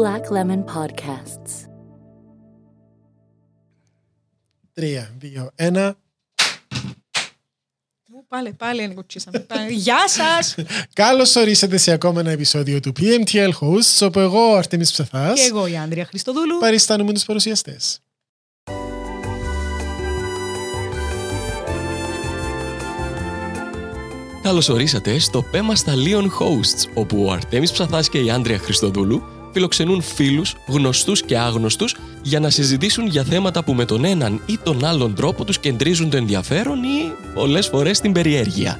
Black Lemon Podcasts. Τρία, δύο, ένα. Ου, Πάλι, πάλι ενοικοτσίσαμε. Πάλι. Γεια σας! Καλώς ορίσατε σε ακόμα ένα επεισόδιο του PMTL Hosts, όπου εγώ, ο Αρτέμις Ψεθάς, Και εγώ η Άντρια Χριστοδούλου. παριστάνουμε τους παρουσιαστές. Καλώς ορίσατε στο Πέμα στα Leon Hosts, όπου ο Αρτέμις Ψαθάς και η Άντρια Χριστοδούλου φιλοξενούν φίλους, γνωστούς και άγνωστους για να συζητήσουν για θέματα που με τον έναν ή τον άλλον τρόπο τους κεντρίζουν το ενδιαφέρον ή πολλές φορές την περιέργεια.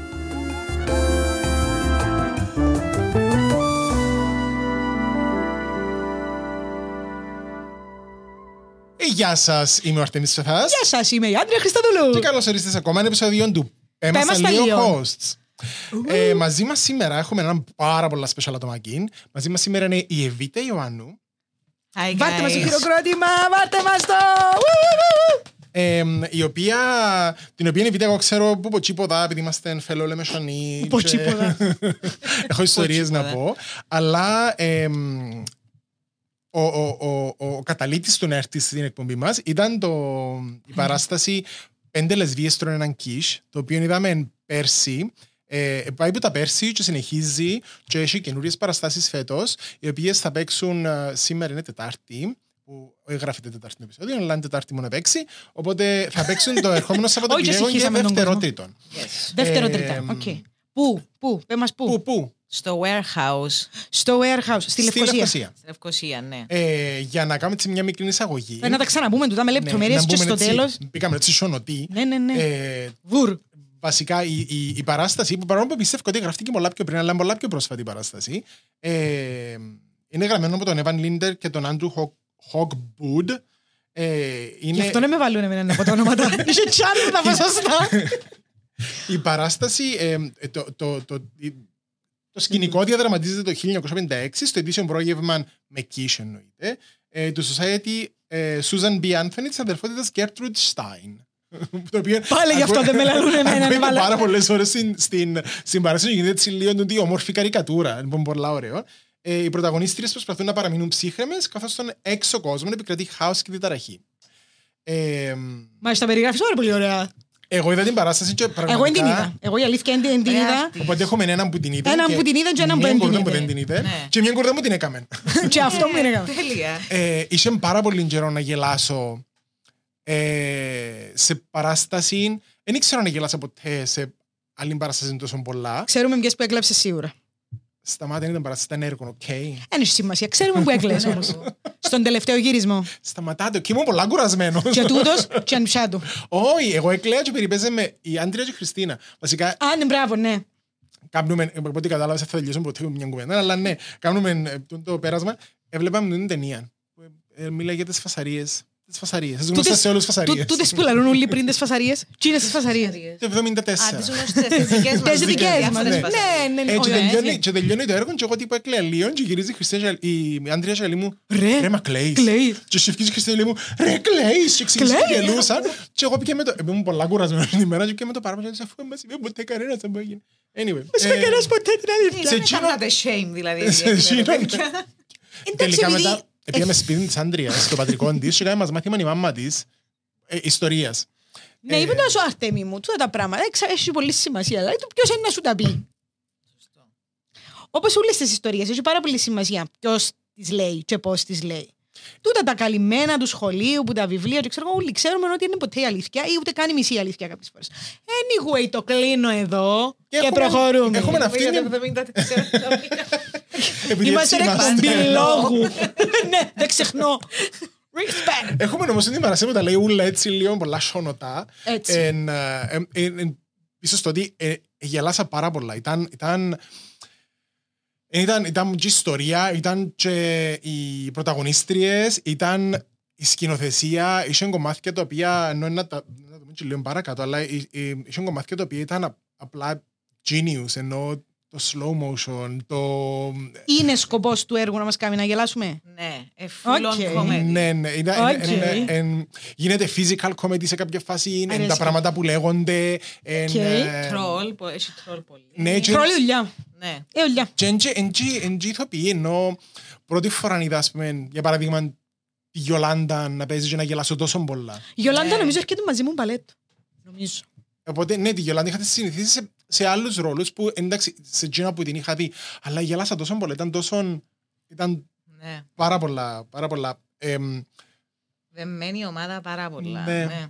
Ε, γεια σας, είμαι ο Αρτέμις Ψεθάς Γεια σας, είμαι η Άντρια Χριστοδούλου. και καλώς ορίσατε σε ακόμα ένα επεισόδιο του Πέμα Πέμα στα στα Leon Leon. Hosts. Ε, μαζί μας σήμερα έχουμε έναν πάρα πολλά special ατομακίν. Μαζί μας σήμερα είναι η Εβίτα Ιωάννου, Hi Βάρτε μας το guys. χειροκρότημα, βάρτε μας το! Ου, ου, ου, ου. ε, η οποία, την οποία η Εβίτα εγώ ξέρω που ποτσίποτα, επειδή είμαστε fellow λεμεσανοί. Που και- ποτσίποτα. Έχω ιστορίες να Ποτσίποτα. πω. Αλλά εμ, ο, ο, ο, ο καταλήτης του να έρθει στην εκπομπή μας ήταν το, η παράσταση «Πέντε λεσβίες τρώνε έναν κις», το οποίο είδαμε πέρσι. Ε, πάει από τα πέρσι και συνεχίζει και έχει καινούριες παραστάσεις φέτος, οι οποίες θα παίξουν ε, σήμερα είναι Τετάρτη, που γράφεται Τετάρτη το επεισόδιο, αλλά είναι Τετάρτη μόνο παίξει, οπότε θα παίξουν το ερχόμενο Σαββατοκύριακο και συγχύσαμε τον δεύτερο κόσμο. τρίτον. Yes. Δεύτερο Ε, τρίτα. Οκ. Πού, πού, πέ μας πού. Πού, πού, Στο warehouse Στο warehouse, στη Λευκοσία. Λευκοσία. στη Λευκοσία, ναι. Ε, για να κάνουμε έτσι μια μικρή εισαγωγή. Ε, Να τα ξαναπούμε τούτα με Ναι, λεπτομέρειες να και μπούμε στο έτσι, τέλος. Πήγαμε έτσι σιωνωτοί. Ναι, ναι, ναι. Ε, Βουρ. Βασικά η, η, η παράσταση, που παρόλο που πιστεύω ότι γραφτήκε πολλά πιο πριν, αλλά είναι πολλά πιο πρόσφατη η παράσταση, ε, είναι γραμμένο από τον Evan Linder και τον Andrew Hog- Hogwood. Ε, Γι' είναι, αυτό να με βάλουν εμένα από τα ονόματα. Είχε τσάντα τα πω σωστά. η παράσταση, ε, ε, το, το, το, η- το σκηνικό διαδραματίζεται το 1956 στο ετήσιο πρόγευμα με Kish εννοείται, ε, του Society ε, Susan B. Anthony της αδερφότητας Gertrude Stein. Το οποίο Πάλι γι' αυτό ακού- δεν με λαλούν εμένα, ακούγεται ναι, βάλε. πάρα πολλές ώρες στην, στην, στην παράσταση γίνεται έτσι λίγο τούτη ομόρφη καρικατούρα. Λοιπόν, πολλά ωραίο. Ε, οι πρωταγωνίστριες προσπαθούν να παραμείνουν ψύχρεμες καθώς στον έξω κόσμο επικρατεί χάος και διταραχή. Ε, Μάλιστα, περιγράφεις πάρα πολύ ωραία. εγώ είδα την παράσταση και Εγώ πραγματικά... δεν την είδα. Εγώ η αλήθεια είναι την την είδα. Ωραία. Οπότε έχουμε έναν που την είδε. Έναν που την είδε και έναν που μια δεν την κουρδά είδε. που δεν την είδε. Ναι. Και μια κουρδά που την έκαμε. Και αυτό μου είναι Τέλεια. ε, είχε πάρα πολύ καιρό να γελάσω ε, σε παράσταση. Δεν ήξερα να γελάσω ποτέ σε άλλη παράσταση τόσο πολλά. Ξέρουμε ποιες που έκλαψες σίγουρα. Σταμάτα ήταν παράσταση, ήταν έργο, οκ. Δεν έχει σημασία. Ξέρουμε που έκλαιγες όμως. Στον τελευταίο γύρισμα. Σταματάτε, και ήμουν πολλά κουρασμένος. Και τούτος και ανιψά του. Όχι, εγώ έκλαια και περιπέζε με η Άντρια και η Χριστίνα. Βασικά, Α, ναι, μπράβο, ναι. κάνουμε, από ό,τι κατάλαβες, θα τελειώσουμε ποτέ μια κουβέντα, αλλά ναι, κάνουμε ε, το, το πέρασμα. Έβλεπαμε την ταινία. που, ε, Μιλάει για τις φασαρίες. Τις φασαρίες. Τις γνωστές Τούτες- σε όλους τις τού- φασαρίες. Τούτες που λαλούν όλοι πριν τις φασαρίες. Τι είναι τις φασαρίες; Το 74. Α, τις γνωστές, τις δικές μας. Τις δικές διάφορες μας. ναι. φασαρίες. Ναι, ναι, ναι. Έτσι Ωραία, τελειώνει, έτσι. και τελειώνει το έργο και εγώ τύπου έκλαια λίγο και γυρίζει η Χριστίνα και η Άντρια και λέει μου Ρε, ρε μα κλαίεις. κλαίεις. Και σκεφτείς η Χριστίνα λέει μου ρε κλαίεις και εξηγήσει που Κλαίεις. γελούσα και εγώ πήγα με το, ήμουν πολλά κουρασμένος την ημέρα και πήγα με το παράπονο και αφού δεν μας είπε ποτέ κανένας δεν μπορεί να γίνει. Anyway. Δεν σου ε, έκανες ποτέ την αλήθεια. σε Δεν εκείνο- κάνατε shame δηλαδή. σε ιδιαίτερα, εκείνο- παιδιά. Εντάξει, Τελικά επειδή- μετά πήγαμε σπίτι της Άντριας στο πατρικό της και κάναμε μας μάθημα η μάμα της ε, ιστορίας. Ναι, είπε να σου αρτέμι μου, τούτα τα πράγματα. Εξα- Έχει πολύ σημασία. Δηλαδή, ποιος είναι να σου τα πει. Όπως όλες τις ιστορίες, έχει πάρα πολύ σημασία ποιος τις λέει και πώς τις λέει. Τούτα τα καλυμμένα του σχολείου, που τα βιβλία, και ξέρω εγώ, όλοι ξέρουμε ότι δεν είναι ποτέ η αλήθεια ή ούτε καν η μισή αλήθεια κάποιε φορέ. Anyway, το κλείνω εδώ και, έχουμε- προχωρούμε. έχουμε αυτή Πήγατε είναι- 74. επειδή Είμαστε έτσι εκπομπή είμαστε. λόγου. ναι, δεν ξεχνώ. Respect. Έχουμε όμως την παρασία που τα λέει ούλα έτσι λίγο πολλά σώνωτα. Έτσι. Εν, ε, εν, εν, εν, πίσω στο ότι ε, γελάσα πάρα πολλά. Ήταν, ήταν, ήταν, ήταν και η ιστορία, ήταν και οι πρωταγωνίστριες, ήταν η σκηνοθεσία, είχε κομμάτια τα οποία, ενώ να τα να τα δούμε και λίγο παρακάτω, αλλά ε, ε, είχε κομμάτια τα οποία ήταν απ- απλά genius, ενώ το slow motion, το... Είναι σκοπός του έργου να μας κάνει να γελάσουμε; Ναι, a full OK. on comedy. Ναι, ναι. Ήταν, Οκ. εν- εν- εν- γίνεται physical comedy σε κάποια φάση, εν, Αρέσκει. τα πράγματα που λέγονται. εν, Οκ. ε, Τρολ, πο- έχει τρόλ πολύ. Ναι, και- Τρόλη δουλειά. Ναι. Ε, ολιά. Και εν και ηθοποιοί, ενώ πρώτη φορά είδα, ας πούμε, για παράδειγμα, τη Γιολάντα να παίζει και να γελάσω τόσο πολλά. Η Γιολάντα Ναι. νομίζω έρχεται μαζί μου μπαλέτο. Νομίζω. Οπότε, ναι, τη Γιολάντα είχατε συνηθίσεις σε, σε άλλους ρόλους που, εντάξει, σε εκείνα που την είχα δει, αλλά γελάσα τόσο πολλά, ήταν τόσο, ήταν ναι. πάρα πολλά, πάρα πολλά. εμ, Δεμένη η ομάδα πάρα πολλά. Ναι. Ναι.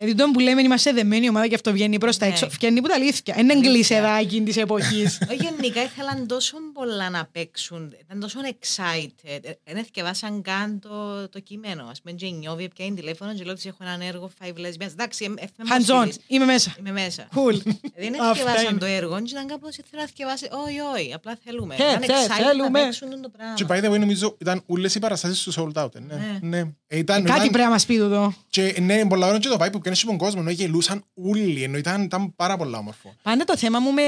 Δηλαδή τον που λέμε είμαστε δεμένη ομάδα και αυτό βγαίνει προς τα Ναι. έξω. Βγαίνει που τα αλήθεια. Είναι Αλήθεια. εγκλησεδάκι της εποχής. Όχι, γενικά ήθελαν τόσο πολλά να παίξουν. Ήταν τόσο excited. Δεν εθιεβάσαν καν το, το κείμενο. Α πούμε, και η Νιώβη πιάνει τηλέφωνο και λέω ότι έχω έναν έργο Five Lesbians. Εντάξει, εμ- εφ- Hands on. εμ- Είμαι μέσα. Είμαι μέσα. Cool. Δεν Αυτά εθιεβάσαν είναι. το έργο, και ήταν κάπως ήθελα να θυκευάσει. Όχι, όχι, απλά θέλουμε. Ε, Ήταν θε- excited θέλουμε. να παίξουν το πράγμα. Και by the way, νομίζω ήταν όλες οι παραστάσεις του sold out. ε, Ναι. Ναι. ναι. Ε, Ήταν, Κάτι ήταν, πρέπει να μας πει εδώ. και ναι, πολλά ώρα και το vibe που πιάνε στον κόσμο, ενώ γελούσαν όλοι, ενώ ήταν, ήταν πάρα πολλά όμορφο. Πάντα το θέμα μου με,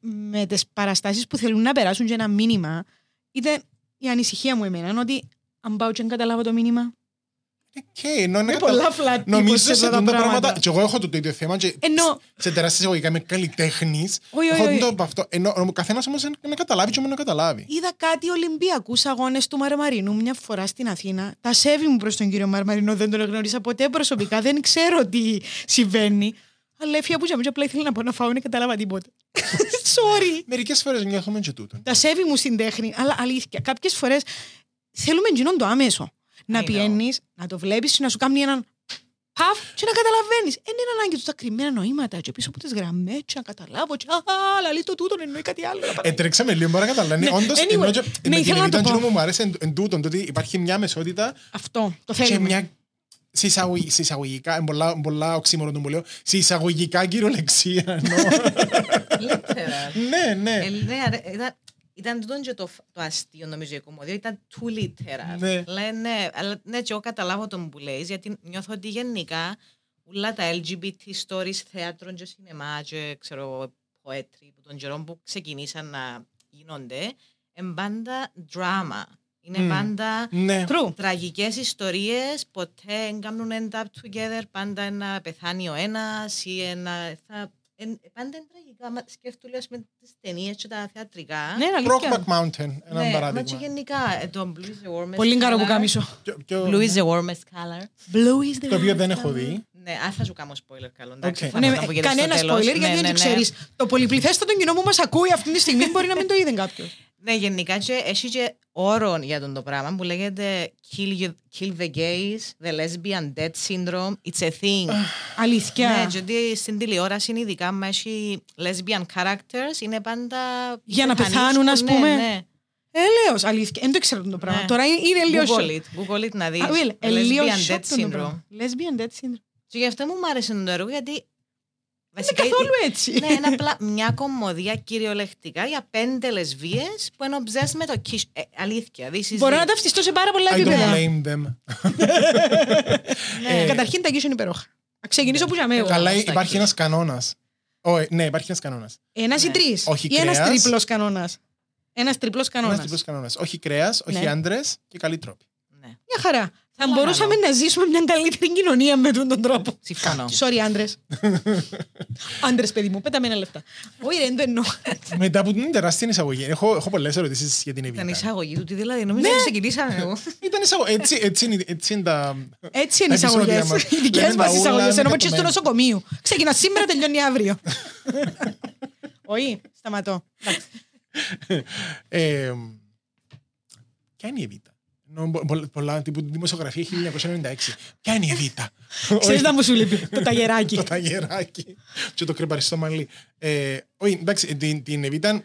με τις παραστάσεις που θέλουν να περάσουν και ένα μήνυμα ήταν η ανησυχία μου εμένα, ότι αν πάω και δεν καταλάβω το μήνυμα. Και ενώ είναι Με κατα- πολλά flat Νομίζω tip σε σε αυτά αυτά τα τα πράγματα. πράγματα. Και εγώ έχω το, το ίδιο θέμα. Και Ενώ- σε τεράστια εισαγωγικά είμαι καλλιτέχνης. Όχι, όχι, Έχω όχι. το από αυτό. Ενώ ο καθένας όμως να καταλάβει και μόνος να καταλάβει. Είδα κάτι Ολυμπιακούς αγώνες του Μαρμαρινού μια φορά στην Αθήνα. Τα σέβη μου προς τον κύριο Μαρμαρινό, δεν τον γνώρισα ποτέ προσωπικά, δεν ξέρω τι συμβαίνει. Αλλά έφυγα που και απλά ήθελα να πω να φάω, δεν κατάλαβα τίποτα. Sorry. Μερικές φορές νιώθουμε και τούτο. Τα σέβη μου στην τέχνη, αλλά αλήθεια, κάποιες φορές θέλουμε εκείνον το άμεσο. Να I know. πιένεις, να το βλέπεις, να σου κάνει έναν παφ και να καταλαβαίνεις. Δεν είναι ανάγκη τους τα κρυμμένα νοήματα και πίσω από τις γραμμές, και να καταλάβω. Και, α, λαλεί το τούτο, εννοεί κάτι άλλο. να παρα- Ε, τρέξαμε λίγο, μπορώ να καταλάβει. Ναι, Όντως, anyway, ενώ και- ναι, με την ήθελα να το Εβίτα πω. εκείνο που μου άρεσε εν- εν τούτον, το ότι υπάρχει μια μεσότητα Αυτό, το και θέλουμε. μια σε εισαγωγ- σε εισαγωγικά, εν πολλά, πολλά οξύμορο το που λέω, σε εισαγωγικά κυριολεξία. εννοώ. Literal. ναι, ναι. Ε, ναι, αρε- ήταν- Ήταν τούτο και το, το αστείο νομίζω η κομμωδία, ήταν too literal. Ναι. Λένε, αλλά ναι, και εγώ καταλάβω τον που λέει, γιατί νιώθω ότι γενικά όλα τα LGBT stories, θέατρο και σινεμά και ξέρω, poetry, που των καιρών που ξεκινήσαν να γίνονται, είναι πάντα drama. Είναι Μμ. πάντα Ναι. True. τραγικές ιστορίες, ποτέ δεν κάνουν end up together, πάντα να πεθάνει ο ένας ή ένα... Θα, εν, πάντα είναι τραγικά. Μα σκέφτομαι ας πούμε, τις ταινίες και τα θεατρικά. Ναι, είναι αλήθεια. Brokeback Mountain, ένα Ναι, μα και παράδειγμα. γενικά ε, το Blue is the warmest Πολύ καρό που color. κάμισο. Ποιο- ποιο- Blue is the warmest color. Blue is the Το οποίο δεν έχω δει. Ναι, α, θα σου κάνω spoiler καλό. Εντάξει, Οκ. θα Ναι, τα πω και στο κανένα τέλος. spoiler, Ναι, γιατί ναι, δεν ναι. ξέρεις. Το πολυπληθέστατο κοινό που μας ακούει αυτή τη στιγμή μπορεί να μην το είδε κάποιος. Ναι, γενικά και έχει και όρο για τον το πράγμα που λέγεται kill, you, kill the gays, the lesbian death syndrome. It's a thing. Ναι, Αλήθεια. γιατί στην τηλεόραση ειδικά μα έχει lesbian characters είναι πάντα... Για να πεθανείς πεθάνουν, που- ας ναι, πούμε. Ναι, Έλεος, αλήθεια. Δεν το ήξερα αυτό το πράγμα. Ναι. Τώρα είναι λίγο Google σοκ. it, Google it να δεις. Α, Will, The ε, λίγο lesbian σοκ death το syndrome. πράγμα. Lesbian death syndrome. Και γι' αυτό μου άρεσε το έργο γιατί... Είναι βασικά καθόλου έτσι. Ναι, είναι απλά μια κομμωδία κυριολεκτικά για πέντε λεσβείες που είναι obsessed με το kiss. Ε, αλήθεια, this is Μπορώ it. να ταυτιστώ σε πάρα πολλά I don't επίπεδα. blame them. Ναι. Ε, Καταρχήν τα γύρω είναι υπερόχα. Να ξεκινήσω που για μένα. Καλά, στα υπάρχει εκεί. ένας κανόνας. Ναι, υπάρχει ένας κανόνας. Ένας ή Ναι. τρεις. Όχι Ή ένας κρέας. τρίπλος κανόνας. Ένας τρίπλος Ένας κανόνας. τυπικό κανόνας. Όχι κρέας, όχι Ναι. άντρες και καλοί τρόποι. Ναι, Μια χαρά. Θα Καλά, μπορούσαμε καλό. να ζήσουμε μια καλύτερη κοινωνία με τον τρόπο. συμφωνώ. Sorry, άντρες. άντρες, παιδί μου, πέτα με ένα λεφτά. Όχι, δεν το εννοώ. Μετά από την τεράστια εισαγωγή, έχω, έχω πολλές ερωτήσεις για την Ήταν Εβίτα. εισαγωγή του, τι δηλαδή, νομίζω ότι ξεκινήσαμε εγώ. Ήταν εισαγωγή. Έτσι, έτσι, είναι, έτσι είναι τα. Έτσι είναι οι Τα επεισόδια εισαγωγέ. μας. Οι δικές Λένε μας τα ούλα εισαγωγές. Ενώ είναι και στο κατωμένα. νοσοκομείο. Ξεκινά σήμερα, τελειώνει αύριο. Όχι, σταματώ. Εντάξει. Ε, ποια είναι η Εβίτα; Ενώ πο- πο- Πολλά τύπου δημοσιογραφία 1996. Ποια είναι η Εβίτα. Ξέρεις να μου σου λείπει το ταγεράκι. Το ταγεράκι και το κρεπαριστό μαλλί. Ε, όχι, εντάξει, την, την Εβίτα,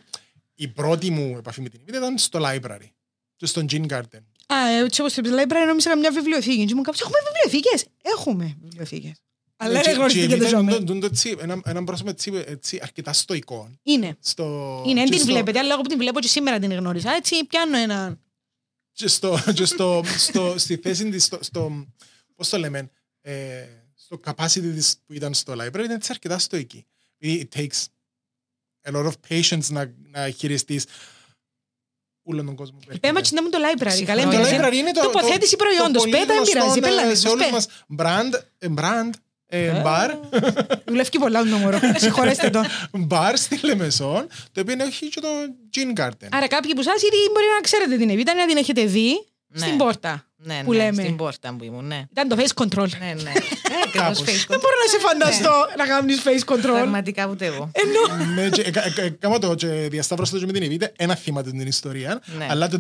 η πρώτη μου επαφή με την Εβίτα ήταν στο library. Και στον Gin Garden. Α, έτσι όπως είπε, λέει, πρέπει να νόμιζα μια βιβλιοθήκη. Και μου κάποιο, έχουμε βιβλιοθήκες; Έχουμε βιβλιοθήκες. Αλλά Και- δεν και γνωριστήκε η το Εβίτα ζώμη. είναι το- είναι το έτσι, ένα- έναν πρόσωπο έτσι, έτσι αρκετά στοικό. Είναι. Στο, Είναι, δεν και την στο- βλέπετε, αλλά εγώ που την βλέπω και σήμερα την γνώρισα. Έτσι, πιάνω ένα. Και στο, και στο, στο, στη θέση της, στο, στο, πώς το λέμε, ε, στο capacity της που ήταν στο library ήταν έτσι αρκετά στοική. Δηλαδή, it takes a lot of patience να, να χειριστείς όλον τον κόσμο. που έρχεται. Πέμα και να μου το library. Συμφωνώ. Καλά, Το εμπειρία. library είναι το, Τοποθέτηση το, προϊόντος. το πολύ Πέτα, δεν γνωστό, πειράζει, ε, πέλα, σε όλους πέ. μας brand, ε, brand ε, μπαρ, Δουλεύει πολλά το μωρό. Συγχωρέστε το. μπαρ στη Λεμεσόν, το οποίο έχει και το Gin Garden. Άρα κάποιοι που σας ήδη μπορεί να ξέρετε την Εβίτα, να την έχετε δει Ναι. στην πόρτα. Ναι, που ναι, λέμε. στην πόρτα που ήμουν, ναι. Ήταν το face control. Ναι, ναι. Ε, ακριβώς Κάπως. face Δεν control. μπορώ να σε φανταστώ να κάνεις face control. Πραγματικά ούτε εγώ. Ναι, και, ε, ε, ε, Κάμα το και διασταύρωσα το και με την Εβίτα, ένα θυμάται την ιστορία, Ναι. αλλά το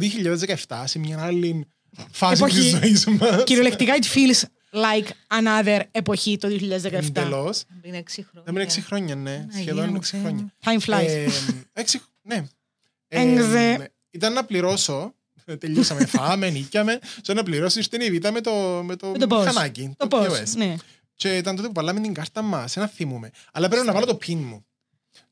2017 σε μια άλλη φάση Εποχή. της ζωής μας. Κυριολεκτικά it feels like another εποχή το 2017. Εντελώς. Πριν έξι χρόνια. Δεν έξι χρόνια, ναι. Αγία Σχεδόν μου, έξι Θεέ χρόνια. μου. Time flies. Ε, έξι, ναι. Έγδε. ήταν να πληρώσω, ε, τελειώσαμε, φάμε, νίκιαμε, και να πληρώσεις την Εβίτα με το, με το, Με το πώς. μηχανάκι, Το το πώς. POS. Ναι. Και ήταν τότε που βάλαμε την κάρτα μας, ένα θυμούμε. Αλλά πρέπει να βάλω το pin μου.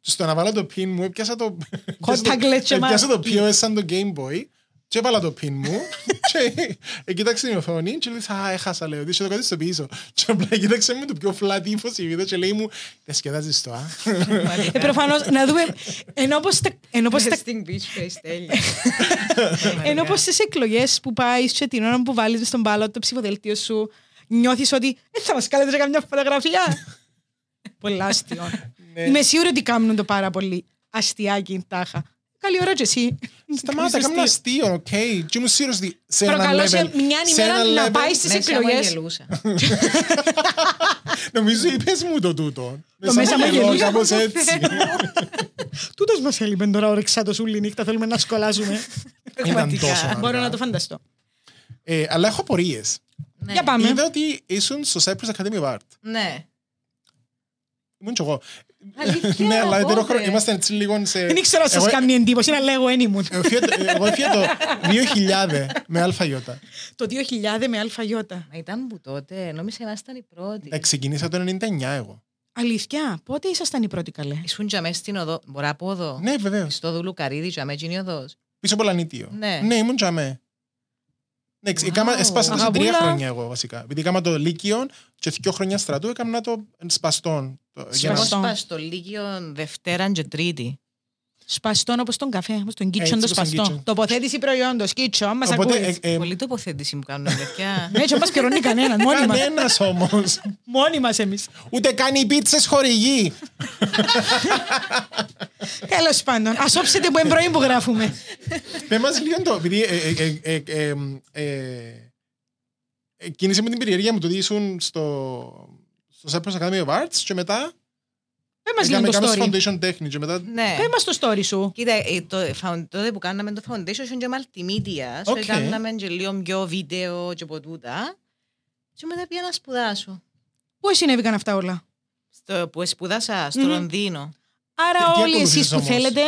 Και στο να βάλω το pin μου, έπιασα το, Contactless και έπιασα το μάσκι. POS σαν το Game Boy και έβαλα το pin μου και ε, κοίταξε την οθόνη και λέει «Α, έχασα», λέω, «Δείξε το κάτι στο πίσω». Και απλά κοίταξε με το πιο flat ύφος η βίντεο και λέει μου «Διασκεδάζεις το, α». Ε, προφανώς, να δούμε, ενώ πως τα- ενώ πως τα Στην beach face, τέλεια. Ενώ πως στις εκλογές που πάεις και την ώρα που βάλεις στον μπάλο το ψηφοδέλτιο σου νιώθεις ότι δεν θα μας κάνετε και καμιά φωτογραφία. Πολλά αστείο. Ναι. Είμαι σίγουρη ότι κάνουν το πάρα πολύ αστιάκι τάχα. Καλή ώρα και εσύ. Σταμάτα, Κάνεις κάνω αστείο. αστείο, οκ. Και ήμουν σίγουρος ότι σε ένα Προκαλώ σε level... μια σε ημέρα ένα να level- πάει στις Μέσα μου εκλογές. γελούσα. Νομίζω είπες μου το τούτο. μέσα μου γελώ, γελούσα. Κάπως έτσι. Τούτος μας έλειπε τώρα όρεξα το σούλη νύχτα, θέλουμε να σκολάζουμε. Ήταν τόσο αργά. Μπορώ να το φανταστώ. Ε, Αλλά έχω απορίες. Ναι. Για πάμε. Είδα ότι ήσουν στο Cyprus Academy of Art. Ναι. Ήμουν κι εγώ. Αλήθεια, Ναι, αλλά πότε; ετερόχρονα. Είμαστε έτσι λίγο σε... Δεν ήξερα να σας Εγώ- κάνει εντύπωση, αλλά λέγω εν ήμουν. Εγώ έφυγα το- εγώ έφυγα το 2000 με αλφαγιώτα. Το 2000 με αλφαγιώτα. Μα ήταν που τότε, νόμιζα ήμασταν οι πρώτοι. Ε, Ξεκινήσα το 99 εγώ. Αλήθεια, πότε ήσασταν οι πρώτοι καλέ; Ήσουν για μέσα στην οδό, μπορώ να πω εδώ. Ναι, βεβαίως. Στο δούλου καρύδι, για μέσα η οδός. Πίσω από Λανίτιο. Ναι. Ναι, ήμουν τζαμέ. Ναι, ξ- Wow. έκαμα- Εσπάσα το σε τρία Αγαπούλα. χρόνια εγώ βασικά. Επειδή έκανα το Λύκειο και δύο χρόνια στρατού, έκανα το σπαστόν. Το- για να- Σπαστό. Εγώ σπα στο Λύκειο Δευτέρα και Τρίτη; Σπαστόν όπως τον καφέ, όπως τον κίτσον Έτσι, το όπως τον σπαστό. kitchen. Τοποθέτηση προϊόντος, κίτσον, μας Οπότε, ακούεις. ε, ε, Πολύ τοποθέτηση μου κάνουν, παιδιά. Ναι, και μας πληρώνει κανέναν, μόνοι μας. Κανένας όμως. Μόνοι μας εμείς. Ούτε καν οι πίτσες χορηγεί. Τέλος πάντων, ας όψετε που είναι πρωί που γράφουμε. Πες μας λίγο το, επειδή ε, ε, ε, ε, ε, ε, ε, κίνησε με την περιέργεια μου το ότι ήσουν στο, στο Cyprus Academy of Arts και μετά Πες μας λίγο έκαμε το έκαμε story. στο Foundation Technique και μετά Ναι. Πες μας το story σου. Κοίτα, ε, το, found- τότε που κάναμε το foundation ήταν και multimedia. So OK. κάναμε και λίγο πιο βίντεο και από τούτα. Και μετά πήγα να σπουδάσω. Πώς συνέβηκαν αυτά όλα; Στο, που σπουδάσα στο Μμμ. Λονδίνο. Άρα Ε, τι όλοι ακολουθείς εσείς που όμως; θέλετε,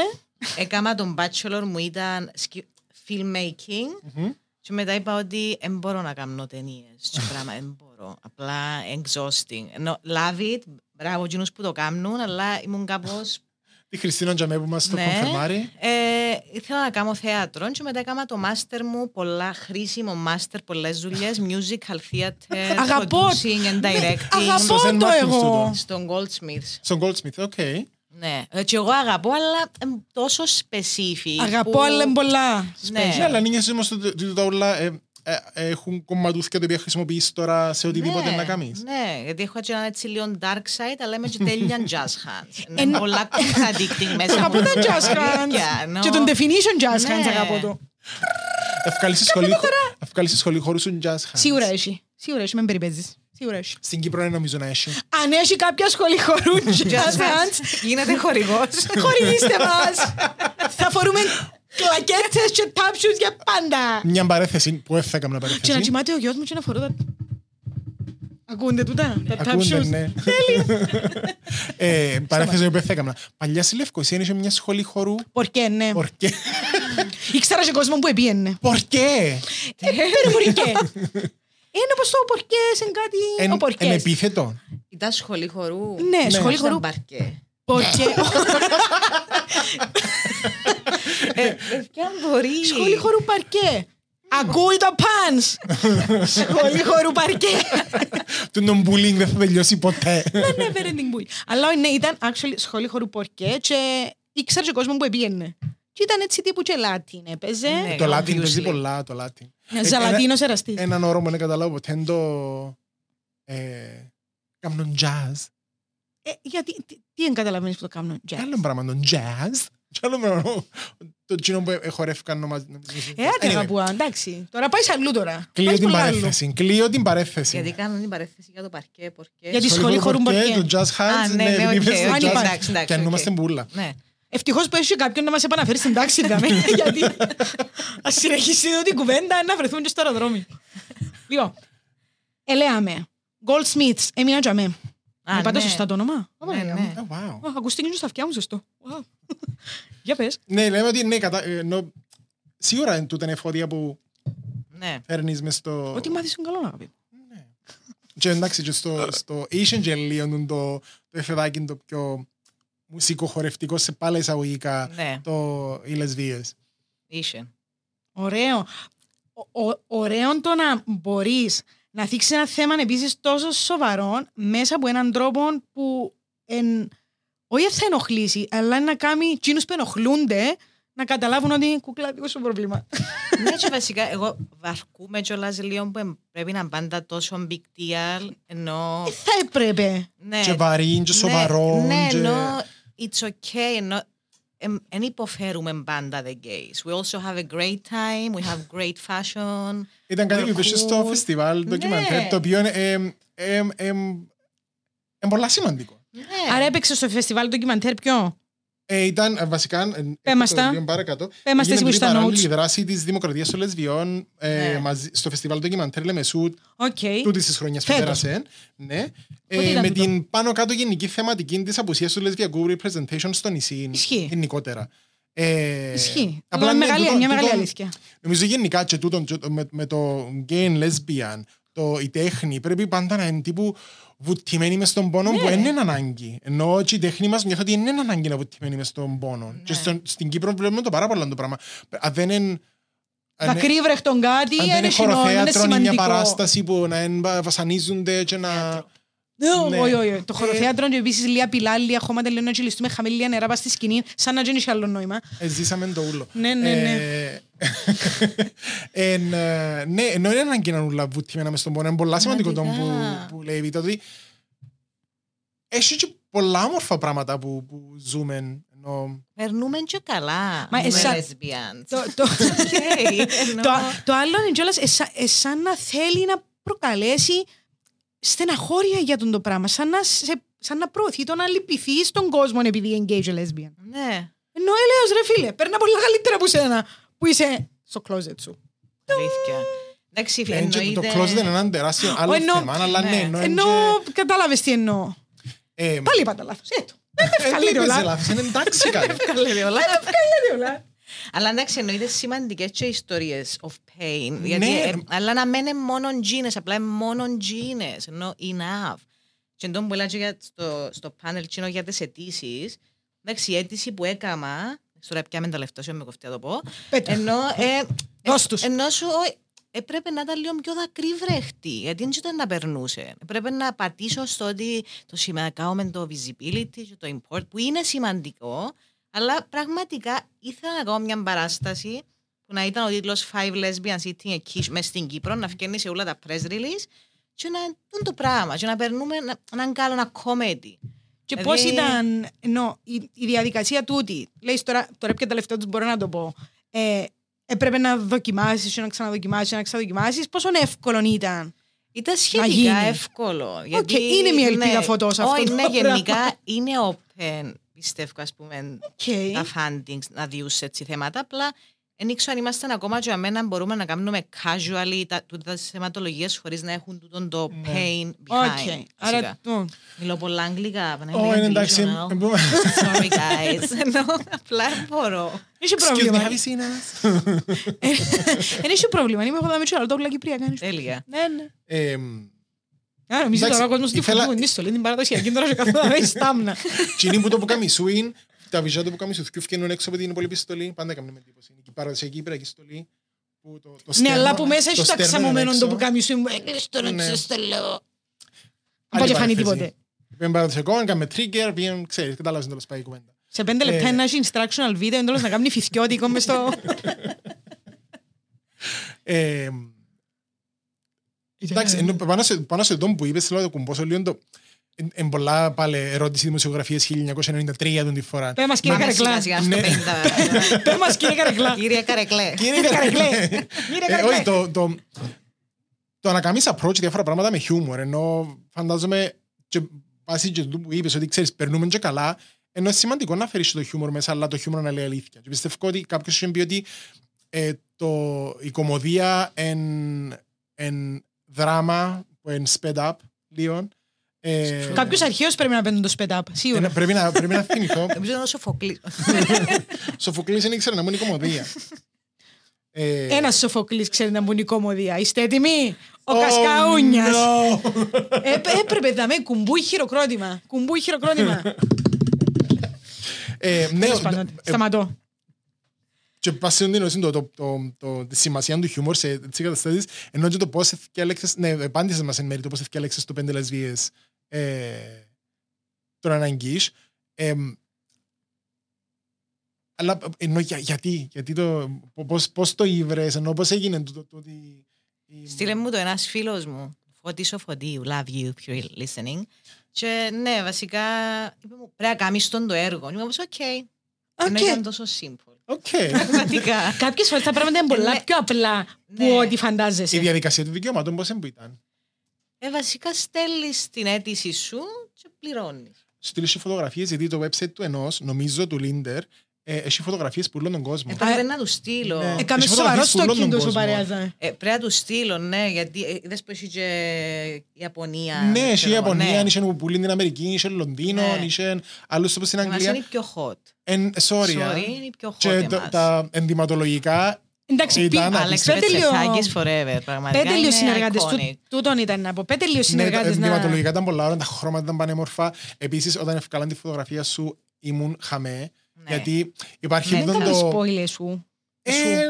Έκανα τον bachelor μου ήταν σκι- filmmaking Μμμ. και μετά είπα ότι δεν μπορώ να κάνω ταινίες και πράγμα, δεν μπορώ. Απλά exhausting. No, love it, μπράβο εκείνους που το κάνουν, αλλά ήμουν κάπως... τη Χριστίνα Τζαμέ που μας το Ναι. κονφερμάρει. Ε, ήθελα να κάνω θέατρο και μετά έκανα το μάστερ μου, πολλά χρήσιμο μάστερ, πολλές δουλειές, musical theater, Αγαπώ. producing and directing. αγαπώ Στο St. το Martin's εγώ. τούτο. Στον Goldsmiths. Στον Goldsmith, οκ. Ναι, Ε, και εγώ αγαπώ, αλλά εμ, τόσο specific. Αγαπώ που- αλλά είναι πολλά. Ναι. Ναι, αλλά νύχες όμως ότι ότι τα όλα ε, ε, έχουν κομματούθκια τα οποία χρησιμοποιείς τώρα σε οτιδήποτε Ναι, να κάνεις. Ναι, γιατί έχω και ένα έτσι λίγο dark side, αλλά είμαι και τέλεια jazz hands. Εν- Είναι πολλά contradicting μέσα Αγαπώ μου. τα jazz hands. Yeah, no. Και τον definition jazz hands Ναι. αγαπώ το. Ευκάλεις στη σχολή, ευκάλεις στη σχολή χώρου σου jazz hands. Σίγουρα έχει. Σίγουρα έχει, με περιπέζεις. Σίγουρα έχει. Στην Κύπρο δεν νομίζω να έχει. Αν έχει κάποια σχολή χορού jazz hands, Γίνεται χορηγός. χορηγήστε μας. Θα φορούμε κλακέτες και τάψους για πάντα. Μια παρέθεση που δεν θα έκανα Και να παρέθεση. κοιμάται ο γιος μου και να φορώ τα... Ακούνται τούτα, τα tap Ακούνται, shoes. ναι. Ε, Παρέθεση που δεν θα έκανα. Παλιά στη Λευκοσία είχε μια σχολή χορού. Πορκέ, ναι. Πορκέ. Ήξερα και κόσμος που επίενε. Πορκέ. Ε, πέρα πορκέ. Είναι όπως το πορκές, είναι κάτι... Ο Εν πορκές. επίθετο. Ήταν σχολή χορού. Ναι, σχολή Ήταν χορού. μπαρκέ. Πορκέ. Ε, Παιδιά μπορεί. Σχολή χορού παρκέ. Ακούει το πάνς. Σχολή χορού παρκέ. Το νομπουλίνγκ δεν θα τελειώσει ποτέ. Never ending bully. Αλλά ναι, ήταν actually σχολή χορού παρκέ και ήξερα και κόσμος που επίενε. Και ήταν έτσι τύπου και Λάτιν έπαιζε. Ναι. Το Latin obviously. παίζει πολλά, το Latin. Ζαλατίνος εραστής. Έναν όρο που δεν καταλάβω ποτέ είναι το... ε, Κάνουν jazz. Ε, γιατί, τι, τι δεν καταλαβαίνεις που το κάνουν Και jazz. άλλο πράγμα το jazz. Και άλλο πράγμα το κοινό που χορεύκαν νομίζω. Ε, άντε αγαπούα, εντάξει. Τώρα πάει αλλού τώρα. Κλείω Πάει την πολλά αλλού. παρέθεση. Κλείω την παρέθεση. Γιατί κάνουν την παρέθεση για το παρκέ, πορκέ. Γιατί- Στη Σχολικό σχολή χωρούν πορκέ, πορκέ. Το jazz hands, Α, ναι, ναι, ναι, επειδή οκ, είπες το οκ, jazz, εντάξει, εντάξει, και ανούμαστε οκ. μπουλα. Ναι. Ευτυχώς που έχει κάποιον να μας επαναφέρει στην τάξη, δάμε, γιατί ας συνεχίσει εδώ την κουβέντα να βρεθούμε και στο αεροδρόμιο. λοιπόν, ελέαμε. Goldsmiths, έμεινα για με. Α, Με πάτε ναι. σωστά το όνομα; Ναι, ναι. Ε, wow. Α, Ακούστηκε και στα αυτιά μου σωστό. Wow. Για πες. Ναι, λέμε ότι ναι, κατά, ε, ενώ, σίγουρα είναι τούτα είναι εφόδια που Ναι. φέρνεις μες στο... Ό,τι μάθεις είναι καλό, αγάπη. Και εντάξει, και στο, στο Asian Jelly, το, το εφεδάκι το πιο μουσικοχορευτικό σε πάλι εισαγωγικά, Ναι. το, οι λεσβείες. Είσαι. Ωραίο. Ο- ο- ωραίο το να μπορείς να θίξεις ένα θέμα επίσης τόσο σοβαρό μέσα από έναν τρόπο που εν, όχι θα ενοχλήσει, αλλά να κάνει εκείνους που ενοχλούνται να καταλάβουν ότι είναι κουκλάτικο σου πρόβλημα. ναι, και βασικά εγώ βαρκούμαι κιόλας λίγο που πρέπει να είναι πάντα τόσο big deal, ενώ... θα έπρεπε. Ναι, Και βαρύ, και ναι, σοβαρό. Ναι, και- ενώ it's okay, ενώ δεν υποφέρουμε πάντα the gays. We also have a great time, we have great fashion. Ήταν κάτι που We're είπες στο cool. φεστιβάλ Ναι. ντοκιμαντέρ, το οποίο είναι ε, ε, ε, ε, ε, πολλά σημαντικό. Ναι. Άρα έπαιξε στο φεστιβάλ ντοκιμαντέρ ποιο; Ε, ήταν ε, βασικά. ε, Πέ μας το τα. λίγο παρακάτω. Πέ μας τα έγινε εσύ που τούτη στα παράλληλη notes. δράση της Δημοκρατίας των Λεσβιών ε, Ναι. μαζί, στο φεστιβάλ ντοκιμαντέρ Λεμεσού Οκ. τούτης της χρονιάς που Φέτος. πέρασε. Ναι. Πότε Ε, ήταν με τούτο; την πάνω κάτω γενική θεματική της απουσίας του λεσβιακού representation στο νησί. Ισχύει. Γενικότερα. Ε, Ισχύει. απλά Αλλά ναι, μεγάλη- τούτο- μια μεγάλη τούτο- αλήθεια. Νομίζω γενικά και τούτο, και το- με, με το gay and lesbian, το, η τέχνη πρέπει πάντα να είναι τύπου βουτημένη μες στον πόνο Ναι. που δεν είναι ανάγκη. Ενώ και η τέχνη μας νιώθω ότι δεν είναι ανάγκη να βουτημένη μες στον πόνο. Και στον, στην Κύπρο βλέπουμε το πάρα πολλά το πράγμα. Αν δεν είναι... Να κρύβρεχτον κάτι, αν δεν είναι είναι χινό, είναι χωροθέατρο ή μια σημαντικό. παράσταση που να εν βασανίζονται και να... Ναι, Ναι. όχι, όχι. Το χωροθέατρο και επίσης λίγα πυλά, λίγα χώματα, λίγο να τσιλιστούμε χαμηλή λίγα νερά πας στη σκηνή, σαν να δεν είχε άλλο νόημα. Ε, Ζήσαμε το ούλο. Ναι, ναι, ναι. Ε, εν, ε, ναι, ενώ είναι ανάγκη να είναι βουτυμένα μες στον πόνο. Είναι πολλά σημαντικό το που, Πραγματικά. που λέει η Βίτα, ότι έχει και πολλά όμορφα πράγματα που, που ζούμε. Ενώ, Περνούμε και καλά Μα με εσά- lesbians. Το- το- Okay, ενώ- Το, το άλλο είναι κιόλας εσά- ε, σαν να θέλει να προκαλέσει στεναχώρια για τον το πράγμα. Σαν να, σε, σαν να προωθεί το να λυπηθείς στον κόσμο επειδή είναι gay και lesbian. Ναι, Ενώ έλεος ρε φίλε, παίρνα πολλά καλύτερα από σένα που είσαι στο closet σου. αλήθεια. Εντάξει, ε, και το εννοείται... closet είναι ένα τεράστιο άλλο Ενώ- θέμα, αλλά ναι, ναι. ενώ, Ενώ κατάλαβες τι εννοώ. ε, Πάλι είπα τα λάθος. Έτω. ε, δεν ευκαλείται είπες όλα. λάθος, είναι εντάξει κάτι. Καλέ όλα. Καλή όλα. Αλλά εντάξει, εννοείται σημαντικές και ιστορίες of pain. Ναι. Γιατί, ε, αλλά να μένει μόνο τζίνες, απλά είναι μόνο τζίνες. Ενώ enough. Και εντό που έλεγα για στο, στο πάνελ τσίνο για τις αιτήσεις, εντάξει, η αίτηση που έκανα. Τώρα πιάμε τα λεφτά σου, με κοφτεί να το πω. Πέτα. Ενώ, ε, Δώσ' τους. ενώ σου ε, έπρεπε να ήταν λίγο πιο δακρύβρεχτη, γιατί δεν ήταν να περνούσε. Πρέπει να πατήσω στο ότι το σημαντικό με το visibility και το import, που είναι σημαντικό, αλλά πραγματικά ήθελα να κάνω μια παράσταση που να ήταν ο τίτλος Five Lesbians Eating a Quiche μες στην Κύπρο, να φκένει σε όλα τα press release και να είναι το πράγμα, και να περνούμε να, να είναι καλό ένα comedy. Και Δηλαδή- πώς ήταν, ενώ η, η διαδικασία τούτη, λέει τώρα, τώρα πια τα λεφτά τους μπορώ να το πω, ε, έπρεπε να δοκιμάσεις και να ξαναδοκιμάσεις και να ξαναδοκιμάσεις, πόσο εύκολο ήταν. Ήταν γίνει. σχετικά εύκολο. Γιατί, είναι μια ελπίδα φωτός αυτό Όχι, το ναι, πράγμα. γενικά είναι open, πιστεύω, ας πούμε, Okay. τα fundings να διούν σε έτσι θέματα. Απλά δεν ήξερα αν είμαστε ακόμα και αμένα μπορούμε να κάνουμε casually τα, τούτα τις θεματολογίες χωρίς να έχουν τούτο το pain behind. Okay. Άρα, το- Μιλώ πολλά αγγλικά. Ω, παναγία είναι εντάξει. delusional. ε, μπορούμε- Sorry guys. Ενώ απλά δεν μπορώ. Έχει Excuse me, πρόβλημα. have you seen us? Δεν έχει πρόβλημα. Είμαι εγώ θα με τσιόλα, το απλά Κυπρία κάνεις. Τέλεια. Ναι, ναι. Ε, Α, νομίζω Εντάξει, τώρα ο κόσμος τι ήθελα- φοβούν, νίστο, λέει την παραδοσιακή, τώρα και καθόλου έχει στάμνα. Τσινή που το πουκαμισού είναι, τα βυζιά του πουκαμισού και φτιάχνουν έξω από την υπόλοιπη στολή, πάντα έκαμε με εντύπωση. Η παραδοσιακή υπηρετική στολή. που το- το Ναι, στέρνο- αλλά που μέσα έχει το το στέρνο είναι αξαμωμένο έξω. το πουκάμι σου. Έκλεισε το να Ναι. ξεστελώ. Άλλη Δεν πάει φανεί παρέθεση. τίποτε. Πήγαμε παραδοσιακό, έκαμε trigger, πήγαμε, ξέρεις, κατάλαβες τέλος πάει η κουβέντα. Σε πέντε λεπτά Ε. να έχει instructional βίντεο, εντός να κάνει φυθιώτικο μες στο... Ε, Εντάξει, ενώ πάνω σε, πάνω σε αυτό που είπες, θέλω να το κουμπώσω λίγο το... Εν πολλά πάλι ερώτηση δημοσιογραφίας 1993 τον τη φορά. Πέ μας κύριε Πάμε Καρεκλά. σιγά σιγά στο Ναι. 50. Πέ μας κύριε Καρεκλά. Κύριε Καρεκλέ. Κύριε Καρεκλέ. Καρεκλέ. Κύριε Ε, Όχι, Καρεκλέ. το, το, το να κάνεις approach διάφορα πράγματα με χιούμορ, ενώ φαντάζομαι και βάσει και του που είπες ότι ξέρεις περνούμε και καλά, ενώ είναι σημαντικό να φέρεις το χιούμορ μέσα, αλλά το χιούμορ να λέει αλήθεια. Και πιστεύω ότι κάποιος είχε πει ότι ε, το, η κομμωδία εν, εν δράμα, που εν sped up, λίγο, ε, Κάποιος αρχαίος πρέπει να παίρνει το sped up, ε, σίγουρα. πρέπει, να, πρέπει να θυμηθώ. Νομίζω είναι ο Σοφοκλής. Σοφοκλής δεν ήξερε να μου είναι η κομμωδία. Ε, Ένας Σοφοκλής ξέρει να μπουν η κομμωδία. Είστε έτοιμοι; Ο oh, Κασκαούνιας. no. Ε, Έπρεπε να με κουμπούι χειροκρότημα. Κουμπούι χειροκρότημα. Ε, ναι, Τέλος πάντων, ε, Σταματώ. Και πας σε την το, το, το, το, τη σημασία του χιούμορ σε τέτοιες καταστάσεις, ενώ και το πώς ευκάλεξες, ναι, απάντησες μας εν μέρει το πώς ευκάλεξες το πέντε λεσβείες ε, τον αναγκής. Ε, αλλά ενώ για, γιατί, γιατί το, πώς, πώς το ήβρες, ενώ πώς έγινε το, το, το, ότι... η- Στείλε μου το ένας φίλος μου, Φώτης ο Φωτίου, love you if you're listening. Και ναι, βασικά, είπε μου, πρέπει να κάνεις τον το έργο. Και μου είπα, οκ. Ενώ Οκ. ήταν τόσο simple. Οκ. Πραγματικά. Κάποιες φορές τα πράγματα είναι πολλά Ναι. πιο απλά που Ναι. ό,τι Η φαντάζεσαι. διαδικασία του δικαιωμάτων πώς που ήταν. Ε, βασικά στέλνεις την αίτηση σου και πληρώνεις. Στείλεις και φωτογραφίες, γιατί το website του ενός, νομίζω του Linder, ε, έχει φωτογραφίες που όλων τον κόσμο. Ε, τώρα πρέπει να τους στείλω. Ναι. Έκαμε Έχει σοβαρό φωτογραφίες που όλον stalking τον τόσο κόσμο. παρέαζα. Ε, πρέπει να τους στείλω, ναι, γιατί ε, είδες που έχει και η Ιαπωνία. Ναι, ξέρω είχε η εγώ, Ιαπωνία, ναι. είχε που πουλήν την Αμερική, είχε Λονδίνο, Ναι. είχε άλλους όπως στην Εμάς είναι Αγγλία. η πιο hot. Εν, sorry, Sorry, α. είναι η πιο hot Και τα, εμάς. τα ενδυματολογικά Εντάξει, Ήταν πι- Άλεξ πέτε λίγο- Πετσετάκης forever, πραγματικά Πέτε λίγο είναι συνεργάτες. iconic. Του- Τούτον ήταν να πω. Πέτε λίγο Ναι, τα συνεργάτες να... ενδυματολογικά ήταν πολλά ώρα, τα χρώματα ήταν πανέμορφα. Επίσης, όταν ευκάλαν τη φωτογραφία σου, ήμουν χαμέ. Ναι. Γιατί υπάρχει Ναι, αυτό Δεν κάνει το... spoiler σου. Ε, Ε,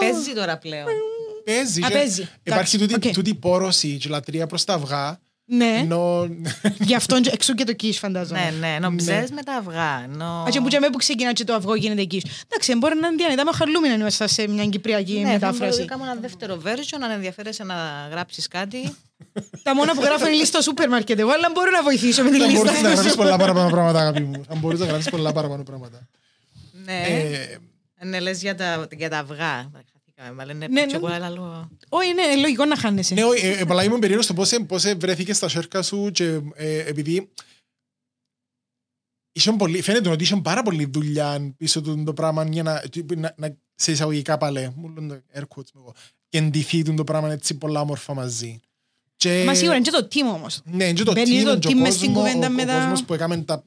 παίζει τώρα πλέον. παίζει. Α, και παίζει. Υπάρχει Εντάξει, τούτη, οκ. τούτη πόρωση και λατρεία προς τα αυγά. Ναι, Ενώ... γι' αυτόν εξού και το quiche φαντάζομαι. Ναι, ναι, ενώ ψες με τα αυγά. ενώ- Α, και που και με που ξεκινά και το αυγό γίνεται quiche. Εντάξει, μπορεί να είναι διανετά με χαλούμινα μέσα σε μια κυπριακή Ναι, θα μετάφραση. μπορούσα να κάνω ένα δεύτερο version, αν ενδιαφέρεσαι να γράψεις κάτι. Τα μόνα που γράφω είναι λίστα στο σούπερ μάρκετ εγώ, αλλά μπορώ να βοηθήσω με τη Θα μπορούσες να λίστα. γράψεις πολλά παραπάνω πράγματα, αγάπη μου. Θα μπορούσες να γράψεις πολλά παραπάνω πράγματα. Ναι, Ε, ναι, λες για τα, για τα αυγά. Χαθήκαμε, μα λένε Ναι, πιο ναι. πολλά άλλο. Όχι, είναι λογικό να χάνεσαι. Ναι, όχι, ε, ε, πολλά ήμουν περίεργος στο πώς, ε, πώς ε, βρέθηκες στα σέρκα σου και ε, επειδή είχαν πολύ, φαίνεται ότι είχαν πάρα πολύ δουλειά πίσω του το πράγμα για να, να, να σε εισαγωγικά πάλι, μου λένε το air quotes μου εγώ, και εντυθεί του το πράγμα έτσι πολλά όμορφα μαζί. Και, Μα σίγουρα είναι και το team όμως. ναι, και το μπαίνει team, το και ο team μες στην κόσμο- κουβέντα ο- με ο τα- κόσμος που έκαμε τα,